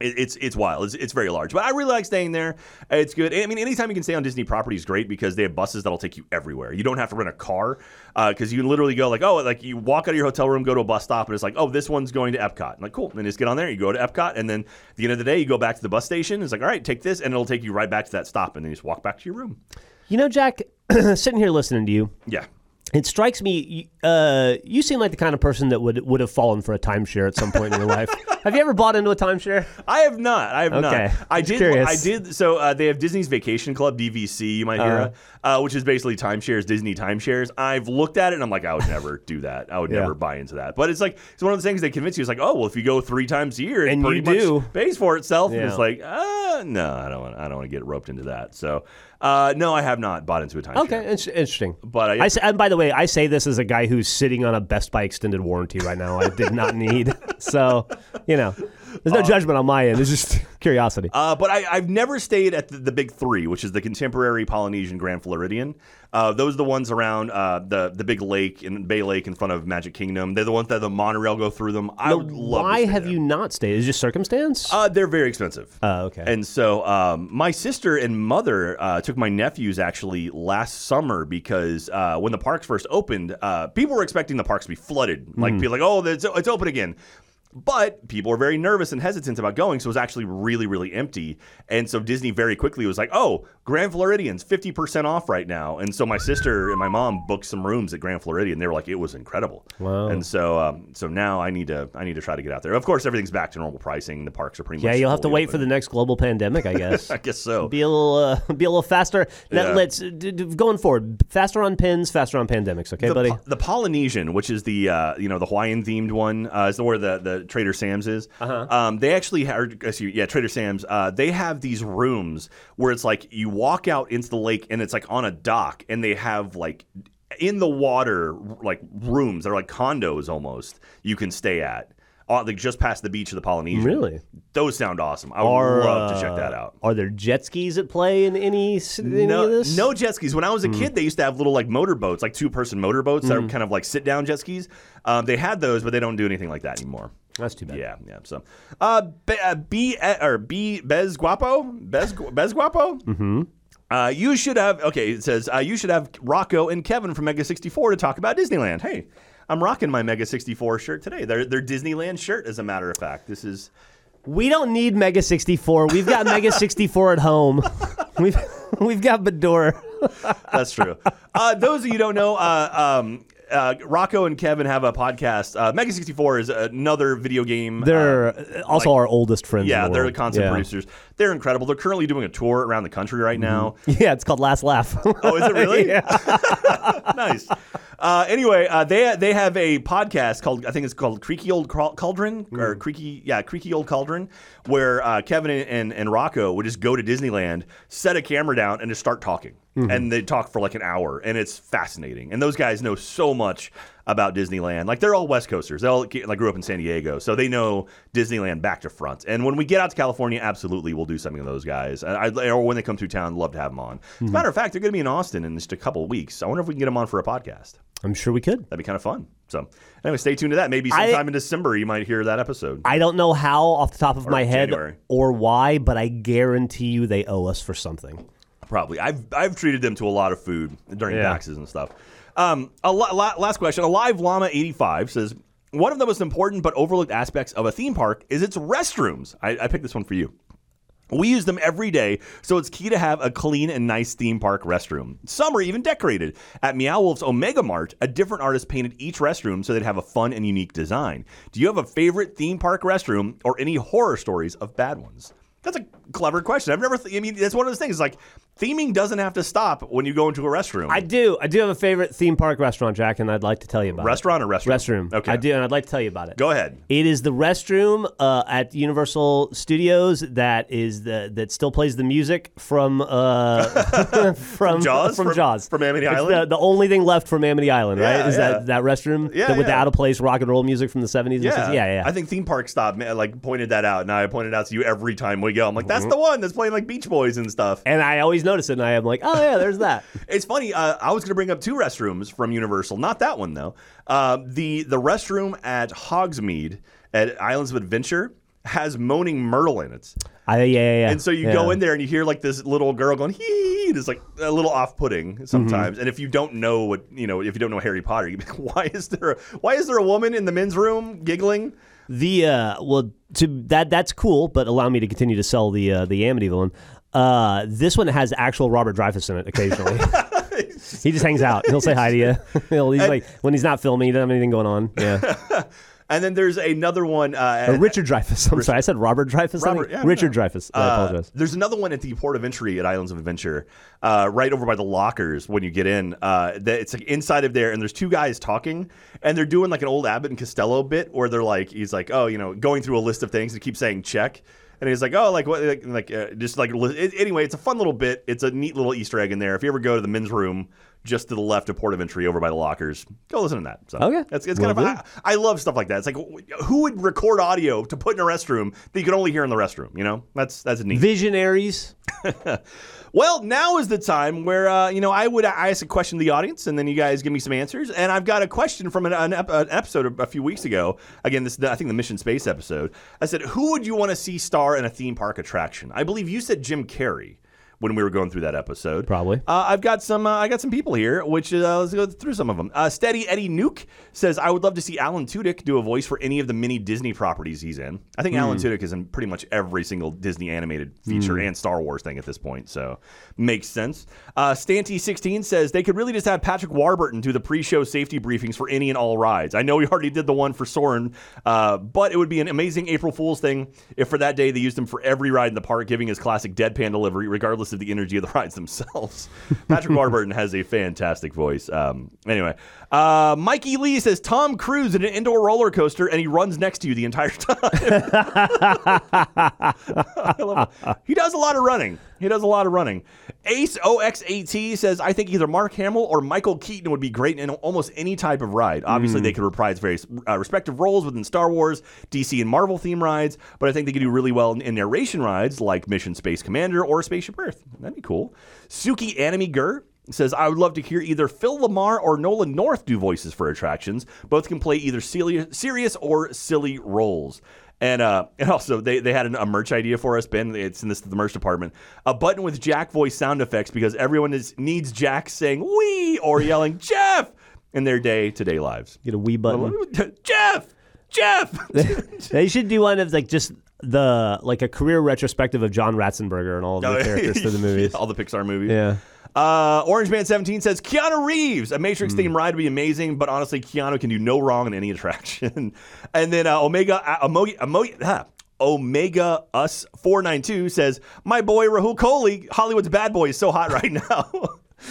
It, it's it's wild. It's, it's very large, but I really like staying there. It's good. I mean, anytime you can stay on Disney property is great because they have buses that'll take you everywhere. You don't have to rent a car uh, because you can literally go like, oh, like you walk out of your hotel room, go to a bus stop, and it's like, oh, this one's going to Epcot. I'm like, cool. And then just get on there. You go to Epcot, and then at the end of the day, you go back to the bus station. It's like, all right, take this, and it'll take you right back to that stop, and then you just walk back to your room. You know, Jack, sitting here listening to you, Yeah. It strikes me. Uh, you seem like the kind of person that would would have fallen for a timeshare at some point in your life. Have you ever bought into a timeshare? I have not. I have Okay. not. I did. curious. I did. So uh, they have Disney's Vacation Club (DVC). You might hear, Uh-huh. uh, which is basically timeshares, Disney timeshares. I've looked at it and I'm like, I would never do that. I would Yeah. never buy into that. But it's like it's one of those things they convince you. It's like, oh well, if you go three times a year, it And pretty you much do. pays for itself. And it's like, uh, no, I don't. Want, I don't want to get roped into that. So, uh, no, I have not bought into a timeshare. Okay, it's interesting. But I- I say, and by the way, I say this as a guy who's sitting on a Best Buy extended warranty right now. I did not need. So, you know, There's no judgment on my end. It's just curiosity. Uh, but I, I've never stayed at the, the big three, which is the contemporary Polynesian Grand Floridian. Uh, those are the ones around uh, the the big lake in Bay Lake in front of Magic Kingdom. They're the ones that the monorail go through them. I would love. to Why have there. you not stayed? Is it just circumstance? Uh, they're very expensive. Oh, okay. And so um, my sister and mother uh, took my nephews actually last summer because uh, when the parks first opened, uh, people were expecting the parks to be flooded. Like people like, oh, it's, it's open again. But people were very nervous and hesitant about going, so it was actually really, really empty. And so Disney very quickly was like, "Oh, Grand Floridian's fifty percent off right now." And so my sister and my mom booked some rooms at Grand Floridian. They were like, "It was incredible." Wow. And so, um, so now I need to, I need to try to get out there. Of course, everything's back to normal pricing. The parks are pretty yeah, much. you'll have to wait open. for the next global pandemic, I guess. I guess so. be a little, uh, be a little faster. Yeah. Let's d- d- going forward. Faster on pins, faster on pandemics. Okay, the, buddy. Po- the Polynesian, which is the uh, you know the Hawaiian themed one, uh, is the where the, the Trader Sam's is. Uh-huh. Um, they actually have, excuse yeah, Trader Sam's. Uh, they have these rooms where it's like you walk out into the lake and it's like on a dock, and they have like in the water like rooms that are like condos almost you can stay at. Uh, like just past the beach of the Polynesian. Really? Those sound awesome. I would Are, love to check uh, that out. Are there jet skis at play in any, any no, of this? no jet skis. When I was a kid, they used to have little like motorboats, like two person motorboats that are kind of like sit down jet skis. Um, they had those, but they don't do anything like that anymore. That's too bad. Yeah, yeah. So, uh, B, uh, B or B Bez Guapo, Bez Bez Guapo. Mm-hmm. Uh, you should have. Okay, it says uh, you should have Rocco and Kevin from Mega sixty four to talk about Disneyland. Hey, I'm rocking my Mega sixty four shirt today. Their their Disneyland shirt, as a matter of fact. This is We don't need Mega 64. We've got Mega 64 at home. We've we've got Bador. That's true. uh, those of you who don't know, uh, um, uh, Rocco and Kevin have a podcast. Uh, Mega 64 is another video game. uh, They're also our oldest friends. yeah, the they're the content Yeah. producers. They're incredible. They're currently doing a tour around the country right now. Yeah, it's called Last Laugh. Oh, is it really? nice. Uh, anyway, uh, they they have a podcast called I think it's called Creaky Old Cauldron or Creaky yeah Creaky Old Cauldron, where uh, Kevin and, and and Rocco would just go to Disneyland, set a camera down, and just start talking, Mm-hmm. and they talk for like an hour, and it's fascinating. And those guys know so much about Disneyland. Like they're all West Coasters. They all like grew up in San Diego, so they know Disneyland back to front. And when we get out to California, absolutely we'll do something with those guys. I, I- or when they come through town, love to have them on. As a mm-hmm. matter of fact, they're going to be in Austin in just a couple weeks. I wonder if we can get them on for a podcast. I'm sure we could. That'd be kind of fun. So anyway, stay tuned to that. Maybe I- sometime in December you might hear that episode. I don't know how off the top of my head January. or why, but I guarantee you they owe us for something. Probably. I've I've treated them to a lot of food during Yeah. taxes and stuff. Um, a la- la- last question. Alive Llama eighty five says one of the most important but overlooked aspects of a theme park is its restrooms. I, I picked this one for you. We use them every day, so it's key to have a clean and nice theme park restroom. Some are even decorated. At Meow Wolf's Omega Mart, a different artist painted each restroom so they'd have a fun and unique design. Do you have a favorite theme park restroom or any horror stories of bad ones? That's a clever question. I've never. Th- I mean, that's one of those things. Like theming doesn't have to stop when you go into a restroom. I do. I do have a favorite theme park restaurant, Jack, and I'd like to tell you about it. Restaurant or restroom? Restroom. Okay. I do, and I'd like to tell you about it. Go ahead. It is the restroom uh, at Universal Studios that is the that still plays the music from uh, from Jaws? from, From- Jaws from Amity Island? The, the only thing left from Amity Island, right? Yeah, is yeah. that that restroom Yeah, the, with the out of place rock and roll music from the seventies? Yeah, yeah, yeah. I think theme park stop like pointed that out, and I pointed out to you every time we go. I'm like, that's Mm-hmm. the one that's playing like Beach Boys and stuff. and I always notice it, and I am like, oh yeah, there's that. It's funny. Uh, I was going to bring up two restrooms from Universal, not that one though. Uh, the the restroom at Hogsmeade at Islands of Adventure has moaning Myrtle in it, I, yeah, yeah, yeah. and so you yeah. go in there and you hear like this little girl going hee. and It's like a little off-putting sometimes. Mm-hmm. And if you don't know what you know, if you don't know Harry Potter, you'd be like, why is there a, why is there a woman in the men's room giggling? The uh, well, to that that's cool, but allow me to continue to sell the uh, the Amity villain. Uh, this one has actual Robert Dreyfuss in it occasionally. he just hangs out. He'll say hi to you. He'll, he's like when he's not filming, he doesn't have anything going on. Yeah. And then there's another one. Uh, Or Richard Dreyfuss. I'm sorry, I said Robert Dreyfuss. Robert, yeah, Richard no. Dreyfuss. I Uh, apologize. there's another one at the port of entry at Islands of Adventure, uh, right over by the lockers when you get in. Uh, that it's like inside of there, and there's two guys talking, and they're doing like an old Abbott and Costello bit where they're like, he's like, oh, you know, going through a list of things and keep saying check. And he's like, oh, like what, like, like uh, just like it, anyway. It's a fun little bit. It's a neat little Easter egg in there. If you ever go to the men's room just to the left of port of entry over by the lockers. Go listen to that. So Okay. It's, it's Will kind of, I, I love stuff like that. It's like, who would record audio to put in a restroom that you can only hear in the restroom? You know, that's, that's neat. Visionaries. Well, now is the time where uh, you know I would I ask a question to the audience, and then you guys give me some answers. And I've got a question from an, an, ep- an episode a few weeks ago. Again, this I think the Mission Space episode. I said, "Who would you want to see star in a theme park attraction?" I believe you said Jim Carrey when we were going through that episode. Probably. Uh, I've got some. Uh, I got some people here, which uh, let's go through some of them. Uh, Steady Eddie Nuke says, "I would love to see Alan Tudyk do a voice for any of the many Disney properties he's in. I think Alan Tudyk is in pretty much every single Disney animated feature and Star Wars thing at this point, so makes sense." Uh, Stanty16 says they could really just have Patrick Warburton do the pre-show safety briefings for any and all rides. I know we already did the one for Soarin', uh, but it would be an amazing April Fool's thing if for that day they used him for every ride in the park, giving his classic deadpan delivery, regardless of the energy of the rides themselves. Patrick Warburton has a fantastic voice. Um, anyway, uh, Mikey Lee says Tom Cruise in an indoor roller coaster and he runs next to you the entire time. He does a lot of running. He does a lot of running. Ace OXAT says, I think either Mark Hamill or Michael Keaton would be great in almost any type of ride. Obviously, they could reprise various uh, respective roles within Star Wars, DC, and Marvel theme rides, but I think they could do really well in, in narration rides like Mission Space Commander or Spaceship Earth. That'd be cool. Suki Anime Gur says, I would love to hear either Phil LaMarr or Nolan North do voices for attractions. Both can play either serious or silly roles. And uh, and also they, they had an, a merch idea for us, Ben. It's in this the merch department. A button with Jack voice sound effects because everyone is needs Jack saying "we" or yelling "Jeff" in their day to day lives. Get a wee button. Jeff, Jeff. they should do one of like just the like a career retrospective of John Ratzenberger and all the characters through the movies. all the Pixar movies. Yeah. Uh, Orange Man 17 says Keanu Reeves, a Matrix themed ride would be amazing, but honestly, Keanu can do no wrong in any attraction. and then uh, Omega uh, ah, Omega Us 492 says, My boy Rahul Kohli, Hollywood's bad boy, is so hot right now.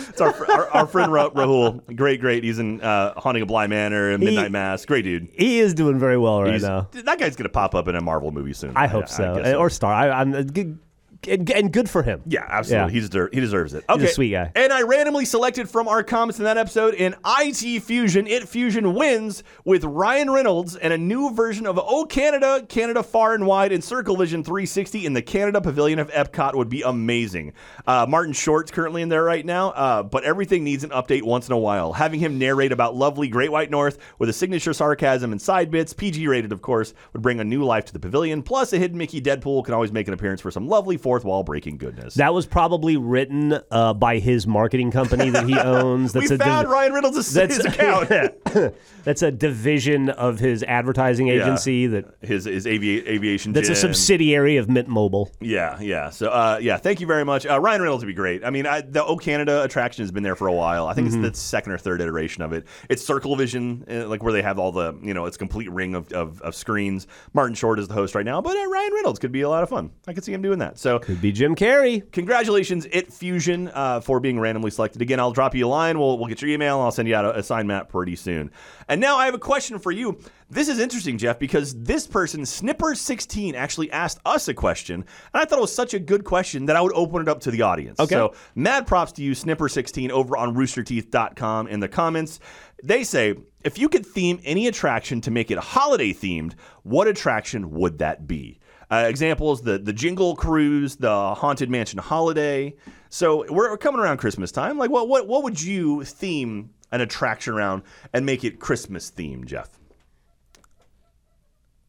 it's our, our, our friend Ra- Rahul. Great, great. He's in uh, Haunting of Bly Manor and Midnight Mass. Great dude. He is doing very well right He's- now. That guy's going to pop up in a Marvel movie soon. I hope so. guess Or Star. I, I'm good, and, and good for him. Yeah, absolutely. Yeah. He, deserve, he deserves it. a Okay. sweet guy. And I randomly selected from our comments in that episode in IT Fusion. It Fusion wins with Ryan Reynolds and a new version of Oh Canada, Canada Far and Wide, and Circle Vision 360 in the Canada Pavilion of Epcot would be amazing. Uh, Martin Short's currently in there right now, uh, but everything needs an update once in a while. Having him narrate about lovely Great White North with a signature sarcasm and side bits, PG rated, of course, would bring a new life to the pavilion. Plus, a hidden Mickey Deadpool can always make an appearance for some lovely fourth wall breaking goodness. That was probably written uh, by his marketing company that he owns. we That's a found div- Ryan Reynolds' his account. that's a division of his advertising agency that his his avi- aviation. that's a subsidiary of Mint Mobile. Yeah, yeah. So, uh, yeah. Thank you very much, uh, Ryan Reynolds. Would be great. I mean, I, the O Canada attraction has been there for a while. I think Mm-hmm. it's the second or third iteration of it. It's Circle Vision, uh, like where they have all the you know, it's complete ring of, of, of screens. Martin Short is the host right now, but uh, Ryan Reynolds could be a lot of fun. I could see him doing that. So. Could be Jim Carrey. Congratulations, It Fusion, uh, for being randomly selected. Again, I'll drop you a line. We'll, we'll get your email. And I'll send you out a, a signed map pretty soon. And now I have a question for you. This is interesting, Jeff, because this person, Snipper16, actually asked us a question. And I thought it was such a good question that I would open it up to the audience. Okay. So, mad props to you, Snipper16, over on roosterteeth.com in the comments. They say, if you could theme any attraction to make it holiday themed, what attraction would that be? Uh, examples: the the Jingle Cruise, the Haunted Mansion Holiday. So we're, we're coming around Christmas time. Like, what what what would you theme an attraction around and make it Christmas themed, Jeff?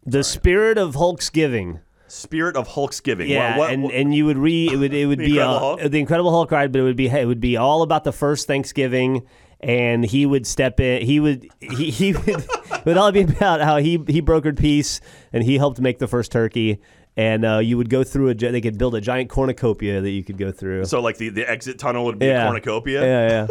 The spirit of Hulk's giving. Spirit of Hulksgiving. Yeah, What- what- and, what- and you would re it would it would The be Incredible Hulk? the Incredible Hulk ride, but it would be it would be all about the first Thanksgiving, and he would step in. He would he he would it would all be about how he he brokered peace and he helped make the first turkey, and uh, you would go through a they could build a giant cornucopia that you could go through. so like the, the exit tunnel would be yeah, a cornucopia. Yeah,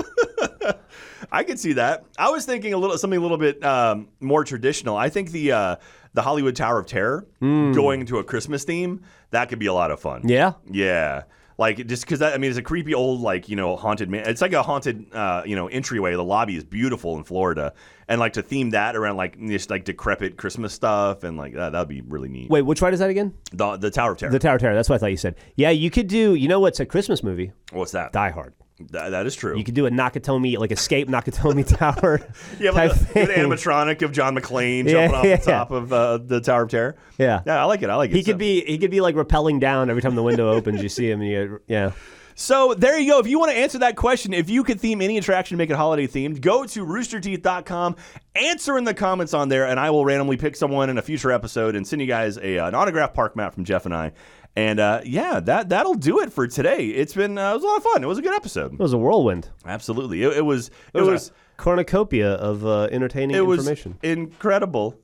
yeah. I could see that. I was thinking a little something a little bit um, more traditional. I think the uh, the Hollywood Tower of Terror going into a Christmas theme that could be a lot of fun. Yeah? yeah. Like just because I mean it's a creepy old like you know haunted man. It's like a haunted uh, you know entryway. The lobby is beautiful in Florida, and like to theme that around like just like decrepit Christmas stuff and like that that'd be really neat. Wait, which ride is that again? The, the Tower of Terror. The Tower of Terror. That's what I thought you said. Yeah, you could do. You know what's a Christmas movie? What's that? Die Hard. That, that is true. You could do a Nakatomi, like escape Nakatomi Tower. type like a, an animatronic of John McClane Yeah, jumping off yeah. the top of uh, the Tower of Terror. Yeah. yeah, I like it. I like it. He So- could be he could be like rappelling down every time the window opens. You see him, and you yeah. So there you go. If you want to answer that question, if you could theme any attraction to make it holiday themed, go to roosterteeth.com, answer in the comments on there, and I will randomly pick someone in a future episode and send you guys a, an autographed park map from Jeff and I. And uh, yeah, that that'll do it for today. It's been uh, it was a lot of fun. It was a good episode. It was a whirlwind. Absolutely, it, it was. It, It was. was a cornucopia of uh, entertaining it was information. incredible.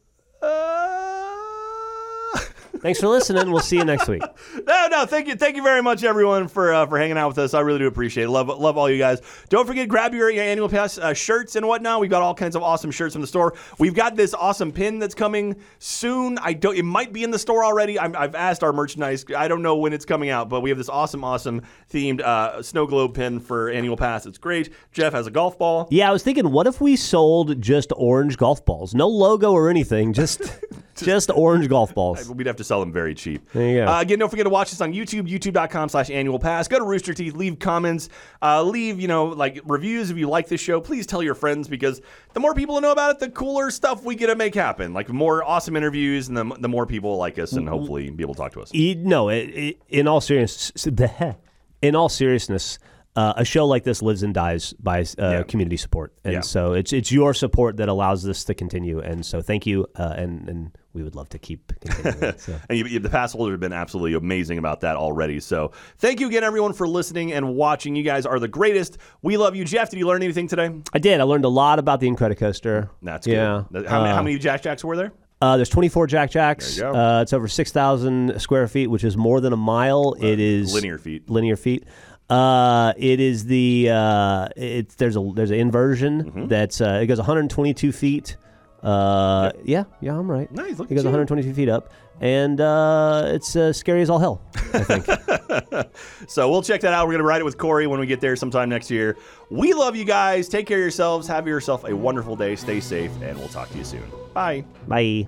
Thanks for listening. We'll see you next week. No, no, thank you, thank you very much, everyone, for uh, for hanging out with us. I really do appreciate it. Love, love all you guys. Don't forget, grab your, your annual pass uh, shirts and whatnot. We've got all kinds of awesome shirts from the store. We've got this awesome pin that's coming soon. I don't. It might be in the store already. I'm, I've asked our merchandise. I don't know when it's coming out, but we have this awesome, awesome themed uh, snow globe pin for annual pass. It's great. Jeff has a golf ball. Yeah, I was thinking, what if we sold just orange golf balls? No logo or anything, just just orange golf balls. We'd have to sell them very cheap. There you go. Uh, again, don't forget to watch us on YouTube, youtube.com slash annual pass. Go to Rooster Teeth, leave comments, uh, leave, you know, like reviews if you like this show. Please tell your friends because the more people know about it, the cooler stuff we get to make happen. Like more awesome interviews and the, the more people like us and hopefully be able to talk to us. No, it, it, in all seriousness, in all seriousness, uh, a show like this lives and dies by uh, Yeah. community support, and Yeah. so it's it's your support that allows this to continue. And so, thank you, uh, and and we would love to keep continuing. so. And you, you- the pass holders have been absolutely amazing about that already. So thank you again, everyone, for listening and watching. You guys are the greatest. We love you. Jeff, did you learn anything today? I did. I learned a lot about the Incredicoaster. That's yeah. good. How, many- Uh, how many Jack Jacks were there? Uh, there's 24 Jack Jacks. There you go. Uh, it's over 6,000 square feet, which is more than a mile. it is linear feet. Linear feet. Uh, it is the uh, it's there's a there's an inversion Mm-hmm. that's uh, it goes 122 feet. Uh, yeah, yeah, I'm right. Nice, look It goes at you. 122 feet up, and uh, it's uh, scary as all hell. I think. So we'll check that out. We're going to ride it with Corey when we get there sometime next year. We love you guys. Take care of yourselves. Have yourself a wonderful day. Stay safe, and we'll talk to you soon. Bye. Bye.